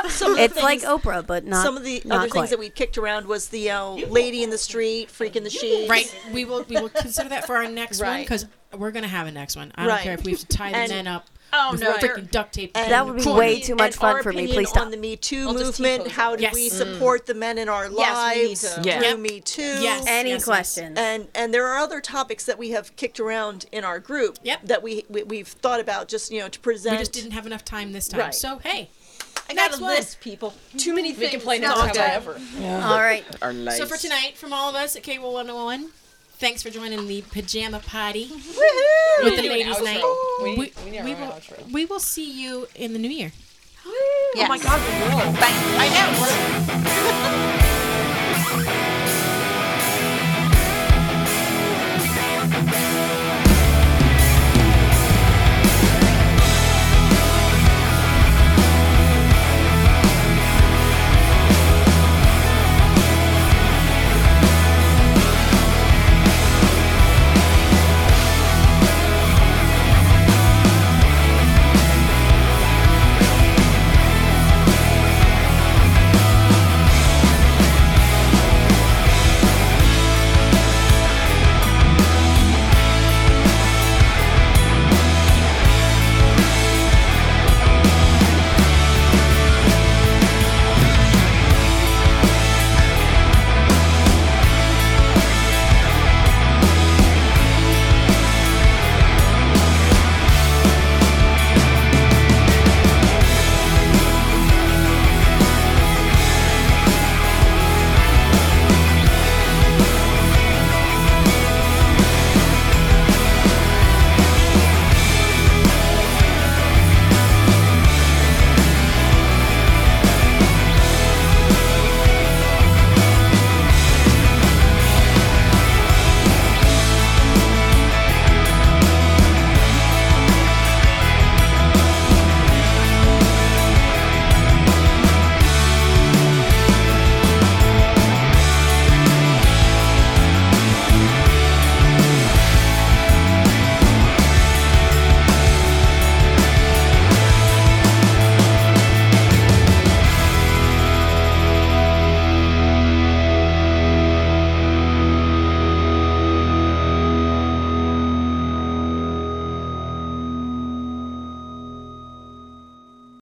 some of the It's like Oprah, but not some of the other quite. things that we kicked around was the uh, lady in the street freaking the sheets Right. We will we will consider that for our next one because we're gonna have a next one. I don't Right. care if we have to tie the And- men up. Oh, with no. freaking duct tape. And That would be our way too much and fun our for me. opinion Please stop. On the Me Too I'll just movement, T-pose how do Yes. we Mm. support the men in our Yes, we need lives to. Yeah. through Yep. Me Too? Yes. Any yes, yes. questions? And and there are other topics that we have kicked around in our group Yep. that we, we we've thought about just you know to present. We just didn't have enough time this time. Right. So hey, I Next got a one. list, people. Too many things. We can play not next to time. All right. Are nice. so for tonight, from all of us at Cable 101, thanks for joining the pajama party with the need an ladies' night. We We, we we will we will see you in the new year. Oh my God, we will. Bang. I know.